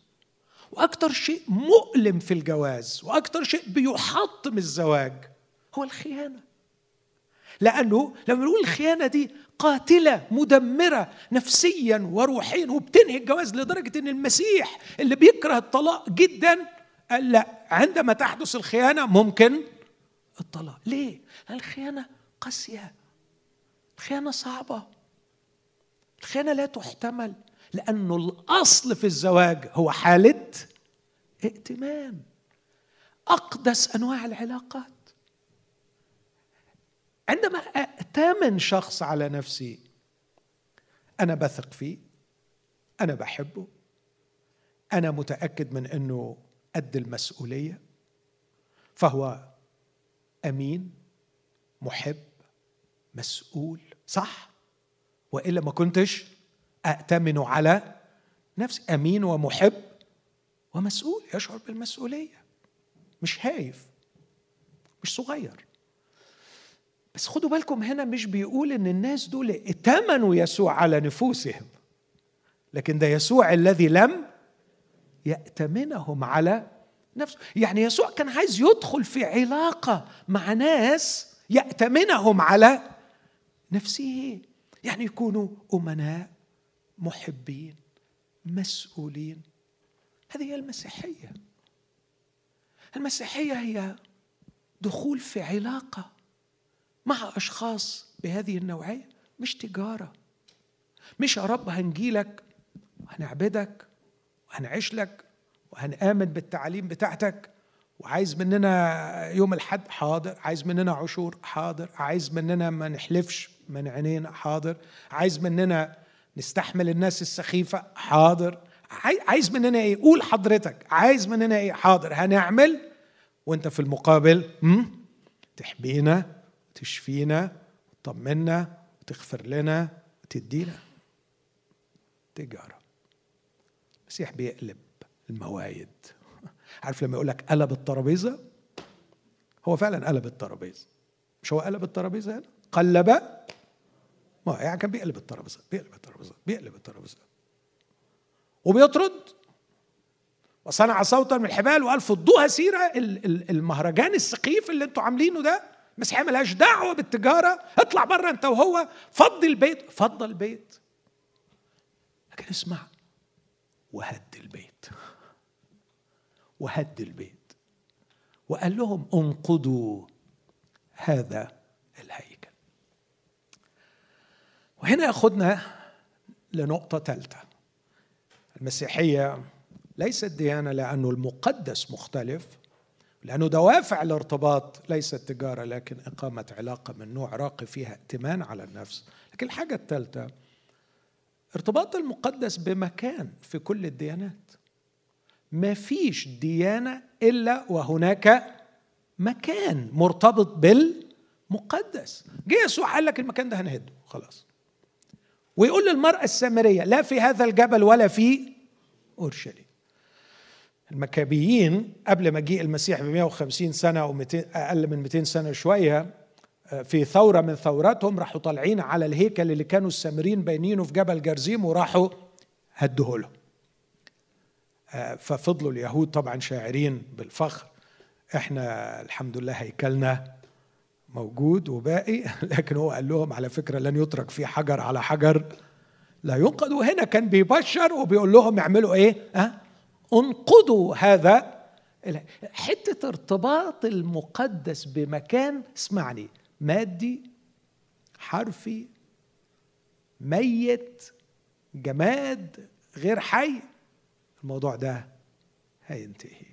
S1: وأكثر شيء مؤلم في الجواز وأكثر شيء بيحطم الزواج هو الخيانة. لأنه لما نقول الخيانة دي قاتلة مدمرة نفسيا وروحيا وبتنهي الجواز لدرجة إن المسيح اللي بيكره الطلاق جدا قال لا عندما تحدث الخيانة ممكن الطلاق. ليه؟ لأن الخيانة قاسية. الخيانة صعبة. الخيانة لا تحتمل لأنه الأصل في الزواج هو حالة ائتمان. أقدس أنواع العلاقات. عندما أأتمن شخص على نفسي أنا بثق فيه أنا بحبه أنا متأكد من أنه قد المسؤولية فهو أمين محب مسؤول صح؟ وإلا ما كنتش أأتمن على نفسي أمين ومحب ومسؤول يشعر بالمسؤولية. مش هايف مش صغير. بس خدوا بالكم هنا مش بيقول إن الناس دول ائتمنوا يسوع على نفوسهم لكن ده يسوع الذي لم يأتمنهم على نفسه. يعني يسوع كان عايز يدخل في علاقة مع ناس يأتمنهم على نفسه. يعني يكونوا أمناء محبين مسؤولين. هذه هي المسيحية. المسيحية هي دخول في علاقة مع أشخاص بهذه النوعية. مش تجارة. مش يا رب هنجيلك وهنعبدك وهنعيش لك وهنآمن بالتعاليم بتاعتك. وعايز مننا يوم الحد حاضر عايز مننا عشور حاضر عايز مننا ما نحلفش من عينينا حاضر عايز مننا نستحمل الناس السخيفة حاضر. عايز مننا إيه؟ قول حضرتك عايز مننا إيه؟ حاضر. هنعمل وأنت في المقابل تحمينا تشفينا وتطمنا وتغفر لنا وتدينا تجارة. المسيح بيقلب الموايد [LAUGHS] عارف لما يقول لك قلب الترابيزة؟ هو فعلا قلب الترابيزة. مش هو قلب الترابيزة هنا؟ قلب ما يعني كان بيقلب الترابيزة بيقلب الترابيزة بيقلب الترابيزة. وبيطرد. وصنع صوتا من الحبال وقال فضوها سيرة المهرجان السقيف اللي أنتوا عاملينه ده. المسيحيه ملهاش دعوة بالتجارة. اطلع بره انت وهو. فضي البيت فضى البيت. لكن اسمع. وهد البيت. وهد البيت. وقال لهم انقضوا هذا وهنا ياخذنا لنقطة ثالثة المسيحية ليست ديانة لأنه المقدس مختلف لأنه دوافع الارتباط ليست تجارة لكن إقامة علاقة من نوع راقي فيها ائتمان على النفس. لكن الحاجة الثالثة ارتباط المقدس بمكان في كل الديانات. ما فيش ديانة إلا وهناك مكان مرتبط بالمقدس. جه يسوع قال لك المكان ده هنهده. خلاص. ويقول للمرأة السامرية لا في هذا الجبل ولا في أورشليم. المكابيين قبل مجيء المسيح ب 150 سنة أو 200 أقل من 200 سنة شوية في ثورة من ثوراتهم راحوا طالعين على الهيكل اللي كانوا السامريين باينينه في جبل جرزيم وراحوا هدوه لهم آه، ففضلوا اليهود طبعا شاعرين بالفخر إحنا الحمد لله هيكلنا موجود وباقي [LAUGHS] لكن هو قال لهم على فكرة لن يترك في حجر على حجر لا ينقض وهنا كان بيبشر وبيقول لهم اعملوا إيه؟ أه؟ انقضوا هذا حتة ارتباط المقدس بمكان اسمعني مادي حرفي ميت جماد غير حي. الموضوع ده هينتهي.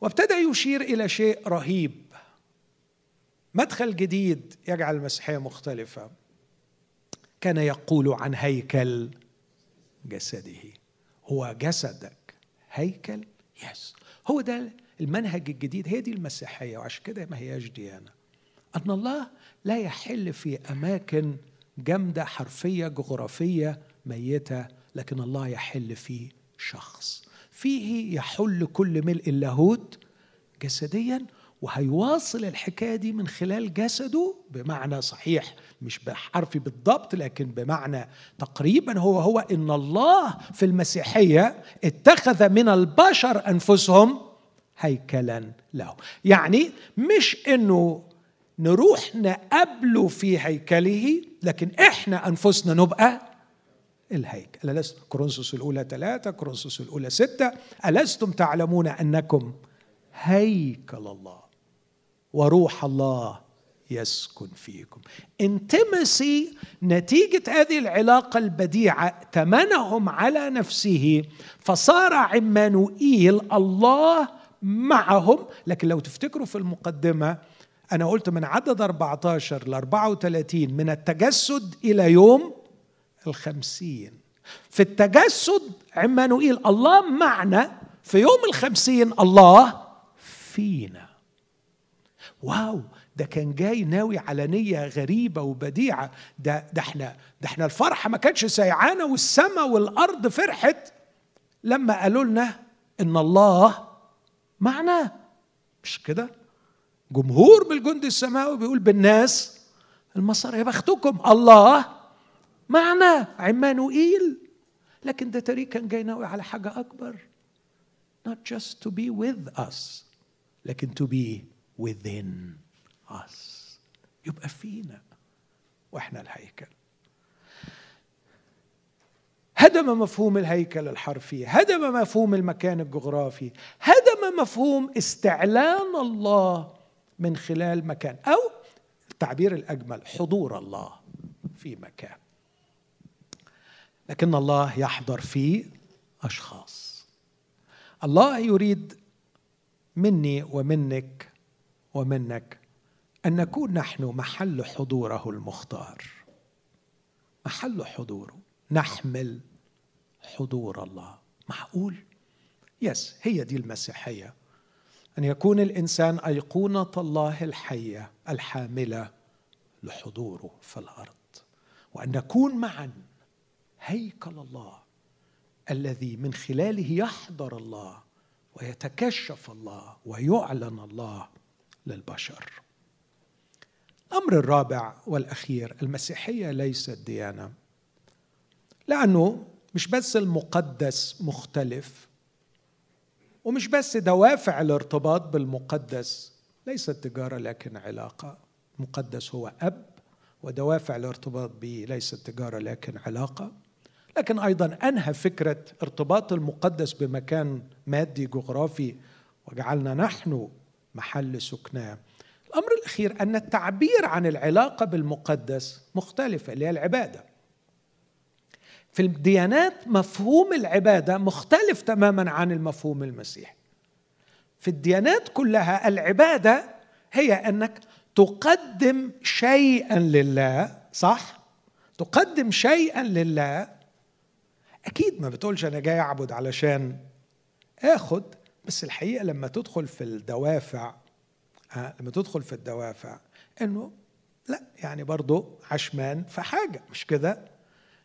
S1: وابتدى يشير إلى شيء رهيب. مدخل جديد يجعل المسيحيه مختلفة. كان يقول عن هيكل جسده. هو جسدك. هيكل يس هو ده المنهج الجديد هي دي المسيحية وعشان كده ما هياش ديانة. أن الله لا يحل في أماكن جامدة حرفية جغرافية ميتة لكن الله يحل في شخص. فيه يحل كل ملء اللاهوت جسديا وهيواصل الحكاية دي من خلال جسده بمعنى صحيح مش بحرفي بالضبط لكن بمعنى تقريبا هو هو إن الله في المسيحية اتخذ من البشر أنفسهم هيكلا له يعني مش إنه نروح نقابله في هيكله لكن إحنا أنفسنا نبقى الهيكل. ألست كورنثوس الأولى ثلاثة كورنثوس الأولى ستة. ألستم تعلمون أنكم هيكل الله وروح الله يسكن فيكم. انتمسي نتيجة هذه العلاقة البديعة تمنهم على نفسه فصار عمانوئيل الله معهم لكن لو تفتكروا في المقدمة أنا قلت من عدد 14 ل 34 من التجسد إلى يوم الخمسين. في التجسد عمانوئيل الله معنا في يوم الخمسين الله فينا. واو ده كان جاي ناوي على نية غريبة وبديعة. ده ده إحنا ده إحنا الفرحة ما كانتش سيعانة والسماء والأرض فرحت لما قالوا لنا إن الله معنا مش كده؟ جمهور بالجند السماوي بيقول بالناس المسار يا بختكم الله. معنا عمانوئيل. لكن ده تاريخ كان جاي ناوي على حاجة أكبر. Not just to be with us لكن to be within us. يبقى فينا. وإحنا الهيكل. هدم مفهوم الهيكل الحرفي هدم مفهوم المكان الجغرافي هدم مفهوم استعلان الله من خلال مكان أو التعبير الأجمل حضور الله في مكان. لكن الله يحضر في أشخاص. الله يريد مني ومنك ومنك أن نكون نحن محل حضوره المختار. محل حضوره. نحمل حضور الله. معقول؟ يس هي دي المسيحية. أن يكون الإنسان أيقونة الله الحية الحاملة لحضوره في الأرض. وأن نكون معا هيكل الله الذي من خلاله يحضر الله ويتكشف الله ويعلن الله للبشر. الأمر الرابع والأخير المسيحية ليست ديانة. لأنه مش بس المقدس مختلف ومش بس دوافع الارتباط بالمقدس ليست تجارة لكن علاقة. المقدس هو أب ودوافع الارتباط به ليست تجارة لكن علاقة. لكن أيضا أنهى فكرة ارتباط المقدس بمكان مادي جغرافي وجعلنا نحن محل سكناه. الأمر الأخير أن التعبير عن العلاقة بالمقدس مختلفه اللي هي العبادة. في الديانات مفهوم العبادة مختلف تماما عن المفهوم المسيحي. في الديانات كلها العبادة هي أنك تقدم شيئا لله صح؟ تقدم شيئا لله. أكيد ما بتقولش أنا جاي أعبد علشان آخد بس الحقيقة لما تدخل في الدوافع آه لما تدخل في الدوافع إنه لا يعني برضه عشمان في حاجة مش كده؟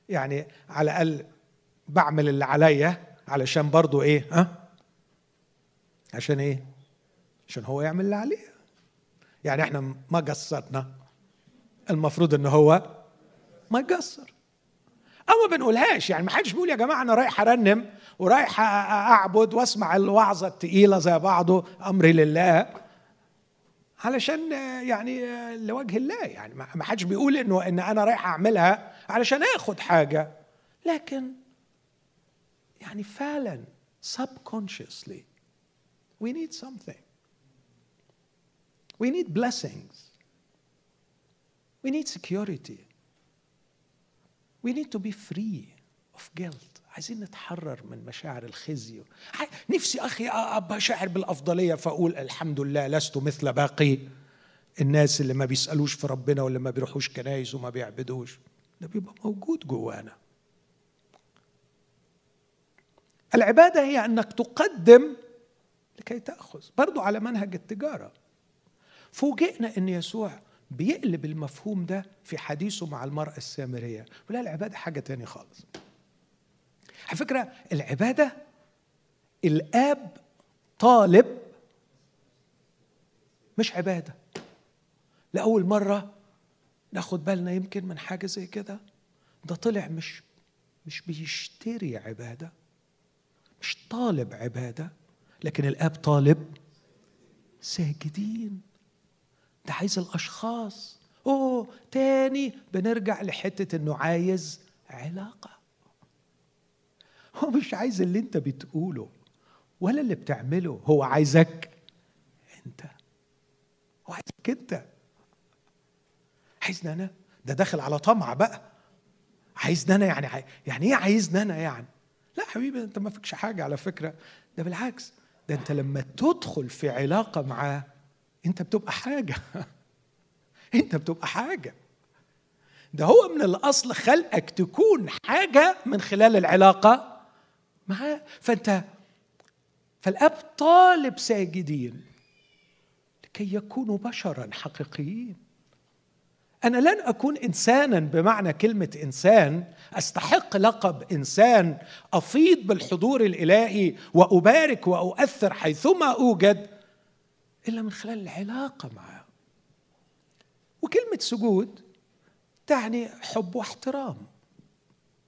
S1: يعني على الأقل بعمل اللي عليا علشان برضه إيه ها؟ عشان إيه؟ عشان هو يعمل اللي عليه. يعني إحنا ما قصرنا. المفروض إن هو ما يقصر أو ما بنقولهاش. يعني ما حدش بيقول يا جماعة أنا رايح أرنم ورايح أعبد وأسمع الوعظة الثقيله زي بعضه. امري لله. علشان يعني لوجه الله يعني ما حدش بيقول انه ان أنا رايح اعملها علشان اخد حاجة لكن يعني فعلا subconsciously we need something we need blessings we need security we need to be free of guilt عايزين نتحرر من مشاعر الخزي. نفسي أخي ابقى شاعر بالأفضلية فأقول الحمد لله لست مثل باقي. الناس اللي ما بيسألوش في ربنا ولا ما بيروحوش كنايس وما بيعبدوش ده بيبقى موجود جوانا. العبادة هي أنك تقدم لكي تأخذ برضو على منهج التجارة. فوجئنا إن يسوع بيقلب المفهوم ده في حديثه مع المرأة السامرية ولا العبادة حاجة تانية خالص. على فكرة العبادة الآب طالب مش عبادة. لأول مرة ناخد بالنا يمكن من حاجة زي كده. ده طلع مش مش بيشتري عبادة مش طالب عبادة لكن الآب طالب ساجدين. ده عايز الأشخاص. أوه تاني بنرجع لحتة إنه عايز علاقة. هو مش عايز اللي انت بتقوله ولا اللي بتعمله هو عايزك انت. هو عايزك انت. عايزني أنا؟ ده داخل على طمع بقى. عايزني أنا يعني يعني إيه عايزني أنا يعني؟ لا حبيبي انت ما فيكش حاجة على فكرة. ده بالعكس ده انت لما تدخل في علاقة معاه انت بتبقى حاجة. [LAUGHS] انت بتبقى حاجة. ده هو من الأصل خلقك تكون حاجة من خلال العلاقة. معاه فانت فالأب طالب ساجدين لكي يكونوا بشرا حقيقيين. أنا لن أكون إنسانا بمعنى كلمة إنسان أستحق لقب إنسان أفيض بالحضور الإلهي وأبارك وأؤثر حيثما أوجد إلا من خلال العلاقة معه. وكلمة سجود تعني حب واحترام.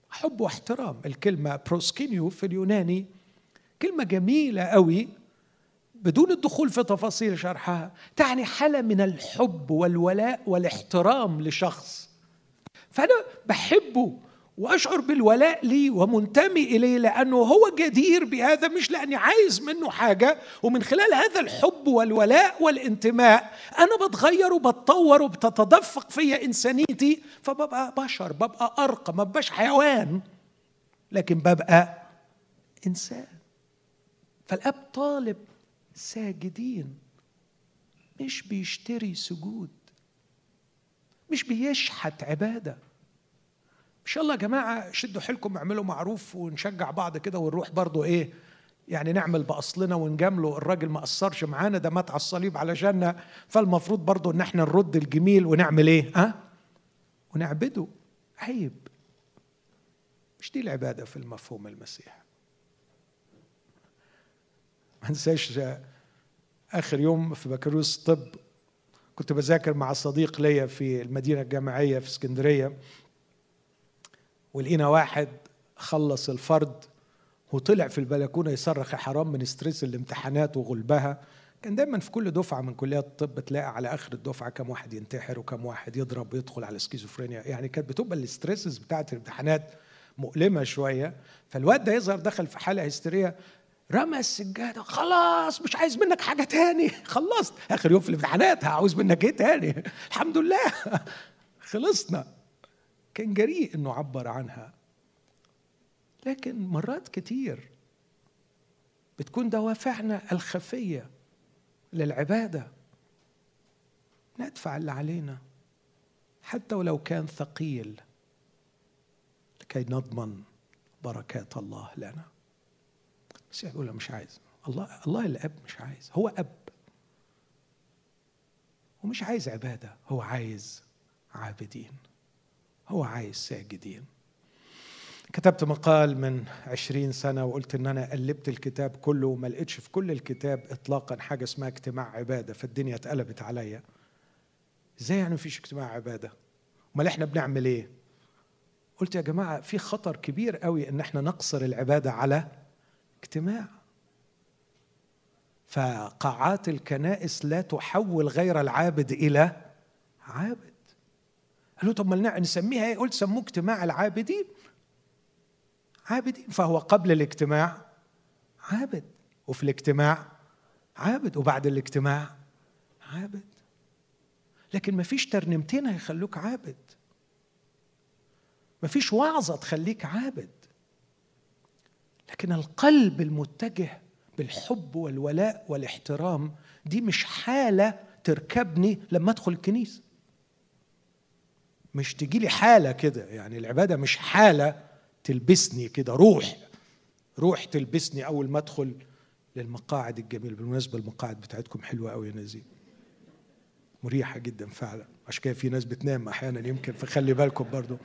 S1: حب واحترام. الكلمة بروسكينيو في اليوناني كلمة جميلة قوي بدون الدخول في تفاصيل شرحها تعني حالة من الحب والولاء والاحترام لشخص. فأنا بحبه وأشعر بالولاء لي ومنتمي إليه لأنه هو جدير بهذا مش لأني عايز منه حاجة. ومن خلال هذا الحب والولاء والانتماء أنا بتغير وبتطور وبتتدفق فيا إنسانيتي. فببقى بشر ببقى ارقى ما ببقاش حيوان لكن ببقى إنسان. فالأب طالب ساجدين مش بيشتري سجود مش بيشحت عبادة. إن شاء الله يا جماعة شدوا حيلكم اعملوا معروف ونشجع بعض كده ونروح برضو إيه يعني نعمل بأصلنا ونجامله الراجل ما قصرش معانا ده مات على الصليب علشاننا فالمفروض برضو إن إحنا نرد الجميل ونعمل إيه ها؟ ونعبده. عيب. مش دي العبادة في المفهوم المسيح. ما انساش آخر يوم في بكالوريوس طب كنت بذاكر مع صديق ليا في المدينة الجامعية في اسكندرية. ولقينا واحد خلص الفرد وطلع في البلكونة يصرخ يا حرام من stress الامتحانات وغلبها. كان دايما في كل دفعة من كليات الطب تلاقي على آخر الدفعة كم واحد ينتحر وكم واحد يضرب ويدخل على سكيزوفرينيا. يعني كانت بتبقى ال stresses بتاعت الامتحانات مؤلمة شوية. فالواد ده يظهر دخل في حالة هستيرية. رمى السجادة. خلاص مش عايز منك حاجة تاني. [LAUGHS] خلصت. آخر يوم في الامتحانات. هعوز منك إيه تاني؟ الحمد لله. [LAUGHS] خلصنا. كان جريء إنه عبر عنها. لكن مرات كتير بتكون دوافعنا الخفية للعبادة. ندفع اللي علينا. حتى ولو كان ثقيل لكي نضمن بركات الله لنا. بس يقول مش عايز. الله الله الأب مش عايز. هو أب. ومش عايز عبادة. هو عايز عابدين. هو عايز ساجدين كتبت مقال من عشرين سنة وقلت إن أنا قلبت الكتاب كله وما لقيتش في كل الكتاب إطلاقا حاجة اسمها اجتماع عبادة فالدنيا اتقلبت عليا. إزاي يعني مفيش اجتماع عبادة؟ أمال إحنا بنعمل إيه؟ قلت يا جماعة في خطر كبير قوي إن إحنا نقصر العبادة على اجتماع. فقاعات الكنائس لا تحول غير العابد إلى عابد. قالوا طب ما نسميها إيه؟ قلت سموه اجتماع العابدين. عابدين. فهو قبل الاجتماع عابد. وفي الاجتماع عابد. وبعد الاجتماع عابد. لكن ما فيش ترنيمتين هيخلوك عابد. ما فيش وعظة تخليك عابد. لكن القلب المتجه بالحب والولاء والاحترام دي مش حالة تركبني لما أدخل الكنيسة. مش تجي لي حالة كده يعني العبادة مش حالة تلبسني كده روح روح تلبسني أول ما أدخل للمقاعد الجميلة. بالمناسبة المقاعد بتاعتكم حلوة قوي يا نزيل مريحة جدا فعلا. عشان كده في ناس بتنام أحيانا يمكن فخلي بالكم برضو.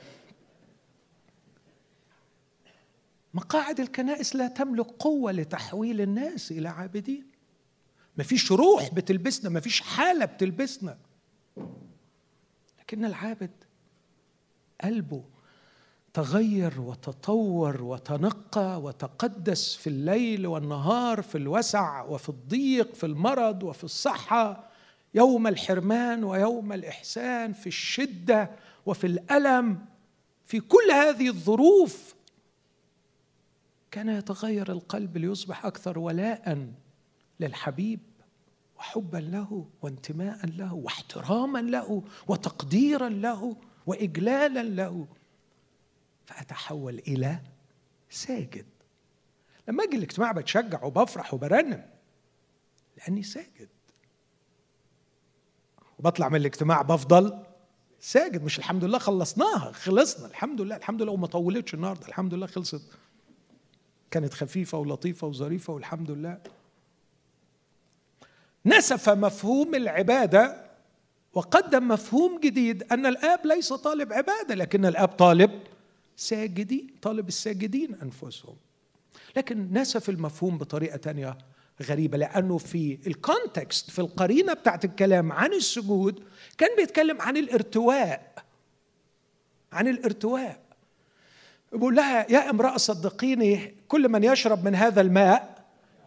S1: مقاعد الكنائس لا تملك قوة لتحويل الناس إلى عابدين. مفيش روح بتلبسنا مفيش حالة بتلبسنا. لكن العابد قلبه تغير وتطور وتنقى وتقدس في الليل والنهار في الوسع وفي الضيق في المرض وفي الصحة يوم الحرمان ويوم الإحسان في الشدة وفي الألم في كل هذه الظروف كان يتغير القلب ليصبح أكثر ولاء للحبيب وحبا له وانتماء له واحتراما له وتقديرا له. واجلالا له. فأتحول إلى ساجد. لما أجي الاجتماع بتشجع وبفرح وبرنم لأني ساجد. وبطلع من الاجتماع بفضل ساجد. مش الحمد لله خلصناها خلصنا. الحمد لله الحمد لله. وما طولتش النهارده. الحمد لله خلصت. كانت خفيفة ولطيفة وظريفة والحمد لله. نسف مفهوم العبادة وقدم مفهوم جديد أن الآب ليس طالب عبادة لكن الآب طالب ساجدين طالب الساجدين أنفسهم. لكن نسف المفهوم بطريقة تانية غريبة لأنه في الكونتكست في القرينة بتاعت الكلام عن السجود كان بيتكلم عن الارتواء عن الارتواء. بيقول لها يا امرأة صدقيني كل من يشرب من هذا الماء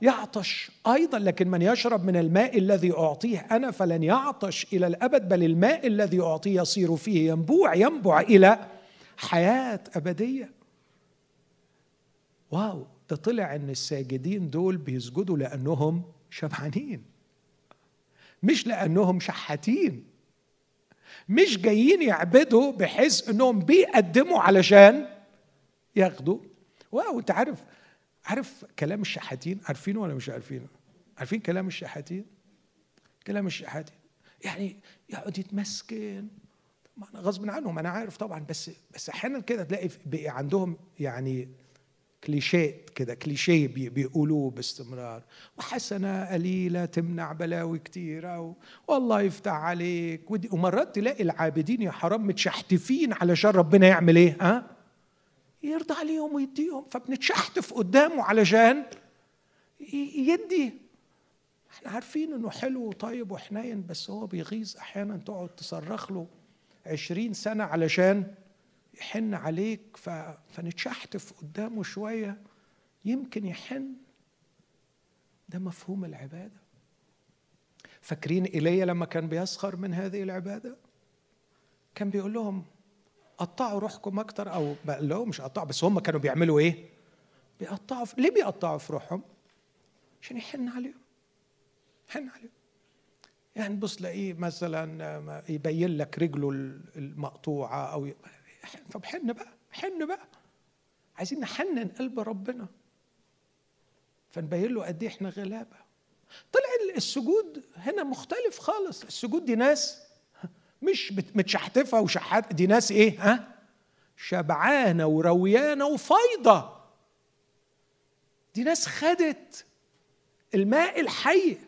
S1: يعطش أيضا لكن من يشرب من الماء الذي أعطيه أنا فلن يعطش إلى الأبد بل الماء الذي أعطيه يصير فيه ينبوع ينبع إلى حياة أبدية. واو ده طلع إن الساجدين دول بيسجدوا لأنهم شبعانين مش لأنهم شحاتين مش جايين يعبدوا بحيث إنهم بيقدموا علشان ياخدوا. واو أنت عارف عارف كلام الشحاتين؟ عارفينه ولا مش عارفينه؟ عارفين كلام الشحاتين؟ كلام الشحاتين. يعني يقعد يتمسكن. غصب عنهم أنا عارف طبعا بس بس أحيانا كده تلاقي بقى عندهم يعني كليشيه كده كليشيه بيقولوه باستمرار. وحسنة قليلة تمنع بلاوي كتيره والله يفتح عليك. ومرات تلاقي العابدين يا حرام متشحتفين علشان ربنا يعمل إيه؟ ها؟ يرضى عليهم ويديهم فبنتشحتف قدامه علشان يدي. إحنا عارفين إنه حلو وطيب وحنين بس هو بيغيظ أحيانا تقعد تصرخ له عشرين سنة علشان يحن عليك. فنتشحتف قدامه شوية يمكن يحن. ده مفهوم العبادة. فاكرين إيليا لما كان بيسخر من هذه العبادة؟ كان بيقول لهم قطعوا روحكم أكتر أو لا مش قطعوا بس هم كانوا بيعملوا إيه؟ بيقطعوا في... ليه بيقطعوا في روحهم؟ عشان يحن عليهم. يحن عليهم. يعني بص تلاقيه مثلا يبين لك رجله المقطوعة أو طب حن بقى حن بقى. عايزين نحنن قلب ربنا. فنبين له قد إيه إحنا غلابة. طلع السجود هنا مختلف خالص. السجود دي ناس مش متشحتفة وشحات دي ناس إيه؟ ها؟ شبعانة ورويانة وفايضة. دي ناس خدت الماء الحي.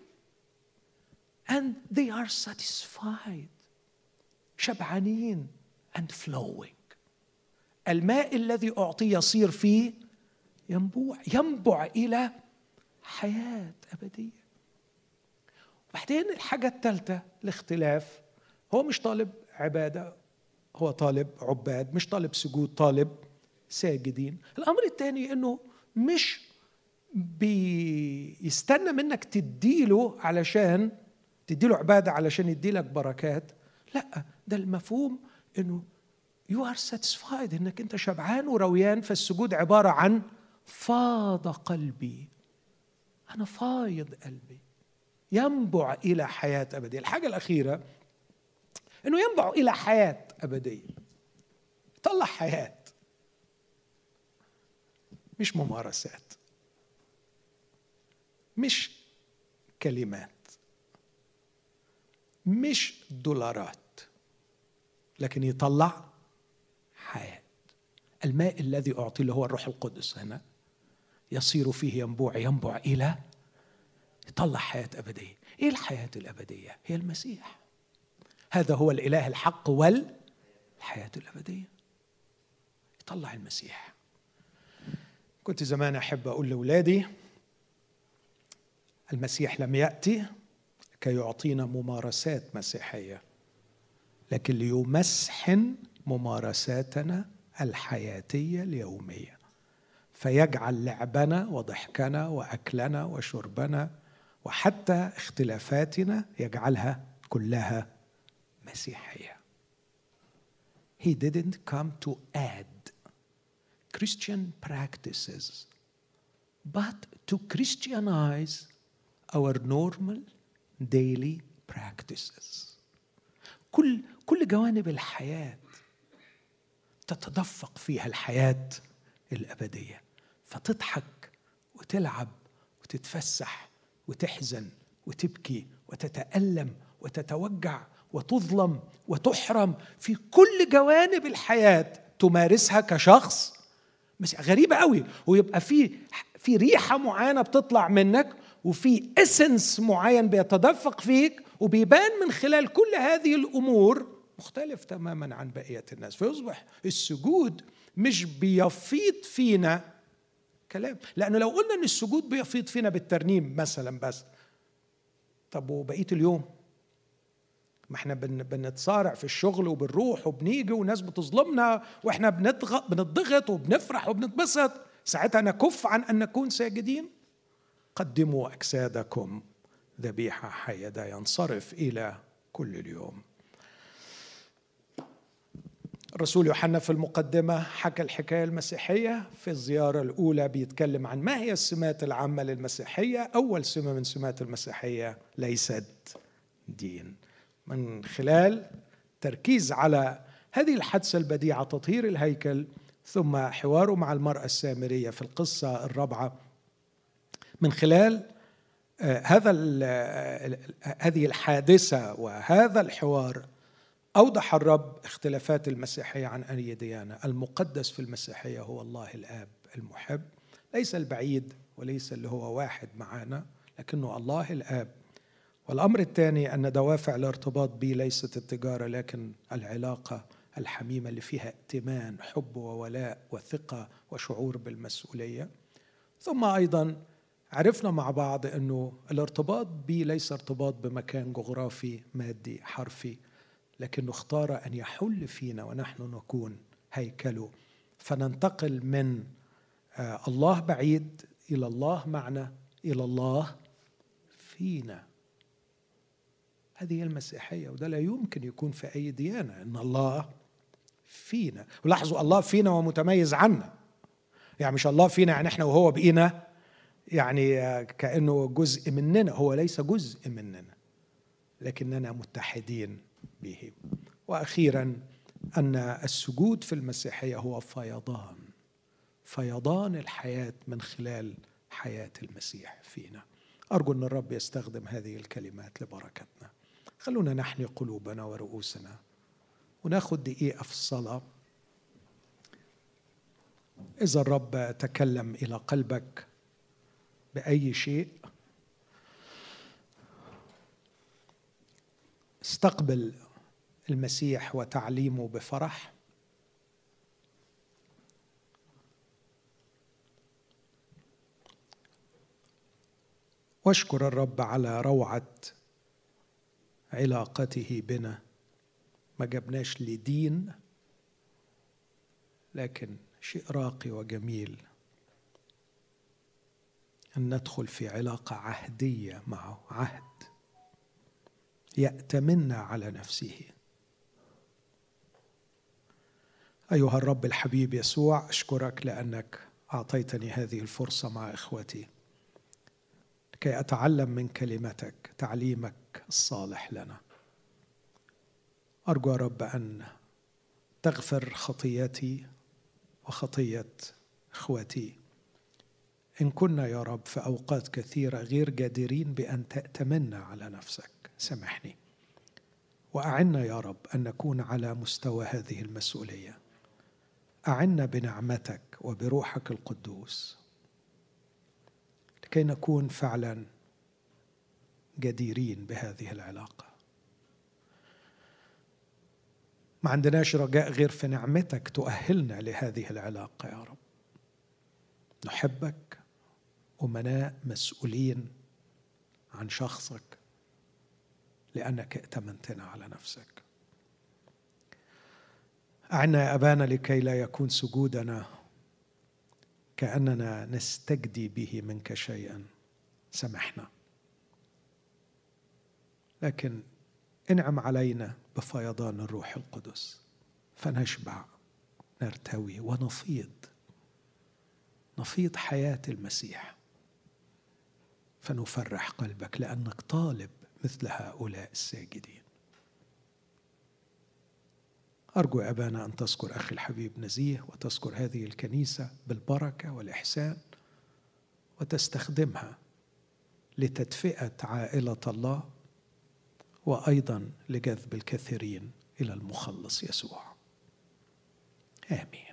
S1: And they are satisfied. شبعانين and flowing. الماء الذي أعطي يصير فيه ينبوع ينبع إلى حياة أبدية. وبعدين الحاجة الثالثة الاختلاف. هو مش طالب عبادة هو طالب عباد مش طالب سجود طالب ساجدين. الأمر الثاني أنه مش بيستنى منك تديله علشان تديله عبادة علشان يديلك بركات. لأ ده المفهوم إنه you are satisfied إنك أنت شبعان ورويان فالسجود عبارة عن فاض قلبي. أنا فايض قلبي. ينبع إلى حياة ابديه الحاجة الأخيرة إنه ينبع إلى حياة أبدية. طلع حياة. مش ممارسات. مش كلمات. مش دولارات. لكن يطلع حياة. الماء الذي أعطي اللي هو الروح القدس هنا. يصير فيه ينبوع ينبع إلى يطلع حياة أبدية. إيه الحياة الأبدية؟ هي المسيح. هذا هو الإله الحق والحياة الأبدية. يطلع المسيح. كنت زمان أحب أقول لأولادي المسيح لم يأتي كي يعطينا ممارسات مسيحية لكن ليمسحن ممارساتنا الحياتية اليومية. فيجعل لعبنا وضحكنا وأكلنا وشربنا وحتى اختلافاتنا يجعلها كلها مسيحيه He didn't come to add Christian practices but to Christianize our normal daily practices. كل كل جوانب الحياة تتدفق فيها الحياة الأبدية. فتضحك وتلعب وتتفسح وتحزن وتبكي وتتألم وتتوجع وتظلم وتحرم في كل جوانب الحياة تمارسها كشخص. بس غريبة قوي. ويبقى في في ريحة معينة بتطلع منك وفي اسنس معين بيتدفق فيك وبيبان من خلال كل هذه الأمور مختلف تماما عن بقية الناس. فيصبح السجود مش بيفيض فينا كلام. لأنه لو قلنا إن السجود بيفيض فينا بالترنيم مثلا بس طب وبقية اليوم؟ ما إحنا بنتصارع في الشغل وبنروح وبنيجي وناس بتظلمنا وإحنا بنضغط وبنفرح وبنتبسط. ساعتها نكف عن أن نكون ساجدين. قدموا أجسادكم ذبيحة حيه ينصرف إلى كل اليوم. الرسول يوحنا في المقدمة حكى الحكاية المسيحية في الزيارة الأولى بيتكلم عن ما هي السمات العامة للمسيحية. أول سمة من سمات المسيحية ليست دين. من خلال تركيز على هذه الحادثة البديعة تطهير الهيكل ثم حواره مع المرأة السامرية في القصة الرابعة. من خلال آه، هذا آه، هذه الحادثة وهذا الحوار أوضح الرب اختلافات المسيحية عن أي ديانة. المقدس في المسيحية هو الله الآب المحب ليس البعيد وليس اللي هو واحد معنا لكنه الله الآب. والأمر الثاني أن دوافع الارتباط به ليست التجارة لكن العلاقة الحميمة اللي فيها ائتمان حب وولاء وثقة وشعور بالمسؤولية. ثم أيضا عرفنا مع بعض أنه الارتباط به ليس ارتباط بمكان جغرافي مادي حرفي لكنه اختار أن يحل فينا ونحن نكون هيكله فننتقل من آه، الله بعيد إلى الله معنا إلى الله فينا. هذه المسيحية وده لا يمكن يكون في أي ديانة إن الله فينا. ولاحظوا الله فينا ومتميز عنا. يعني مش الله فينا يعني إحنا وهو بقينا يعني كأنه جزء مننا. هو ليس جزء مننا لكننا متحدين به. وأخيرا أن السجود في المسيحية هو فيضان فيضان الحياة من خلال حياة المسيح فينا. أرجو أن الرب يستخدم هذه الكلمات لبركتنا. خلونا نحني قلوبنا ورؤوسنا وناخد دقيقة في الصلاة. إذا الرب تكلم إلى قلبك بأي شيء استقبل المسيح وتعليمه بفرح. واشكر الرب على روعة علاقته بنا. ما جبناش لدين لكن شيء راقي وجميل. أن ندخل في علاقة عهدية معه عهد يأتمن على نفسه. أيها الرب الحبيب يسوع أشكرك لأنك أعطيتني هذه الفرصة مع إخوتي. لكي أتعلم من كلمتك تعليمك الصالح لنا. أرجو يا رب أن تغفر خطيتي وخطية إخوتي. إن كنا يا رب في أوقات كثيرة غير جادرين بأن تأتمنا على نفسك. سامحني. وأعنا يا رب أن نكون على مستوى هذه المسؤولية. أعنا بنعمتك وبروحك القدوس. لكي نكون فعلا جديرين بهذه العلاقة. ما عندناش رجاء غير في نعمتك تؤهلنا لهذه العلاقة يا رب. نحبك امناء مسؤولين عن شخصك لأنك ائتمنتنا على نفسك. أعنا يا أبانا لكي لا يكون سجودنا كأننا نستجدي به منك شيئا. سمحنا. لكن انعم علينا بفيضان الروح القدس. فنشبع نرتوي ونفيض. نفيض حياة المسيح. فنفرح قلبك لأنك طالب مثل هؤلاء الساجدين. أرجو يا أبانا أن تذكر أخي الحبيب نزيه وتذكر هذه الكنيسة بالبركة والإحسان وتستخدمها لتدفئة عائلة الله وأيضا لجذب الكثيرين إلى المخلص يسوع. آمين.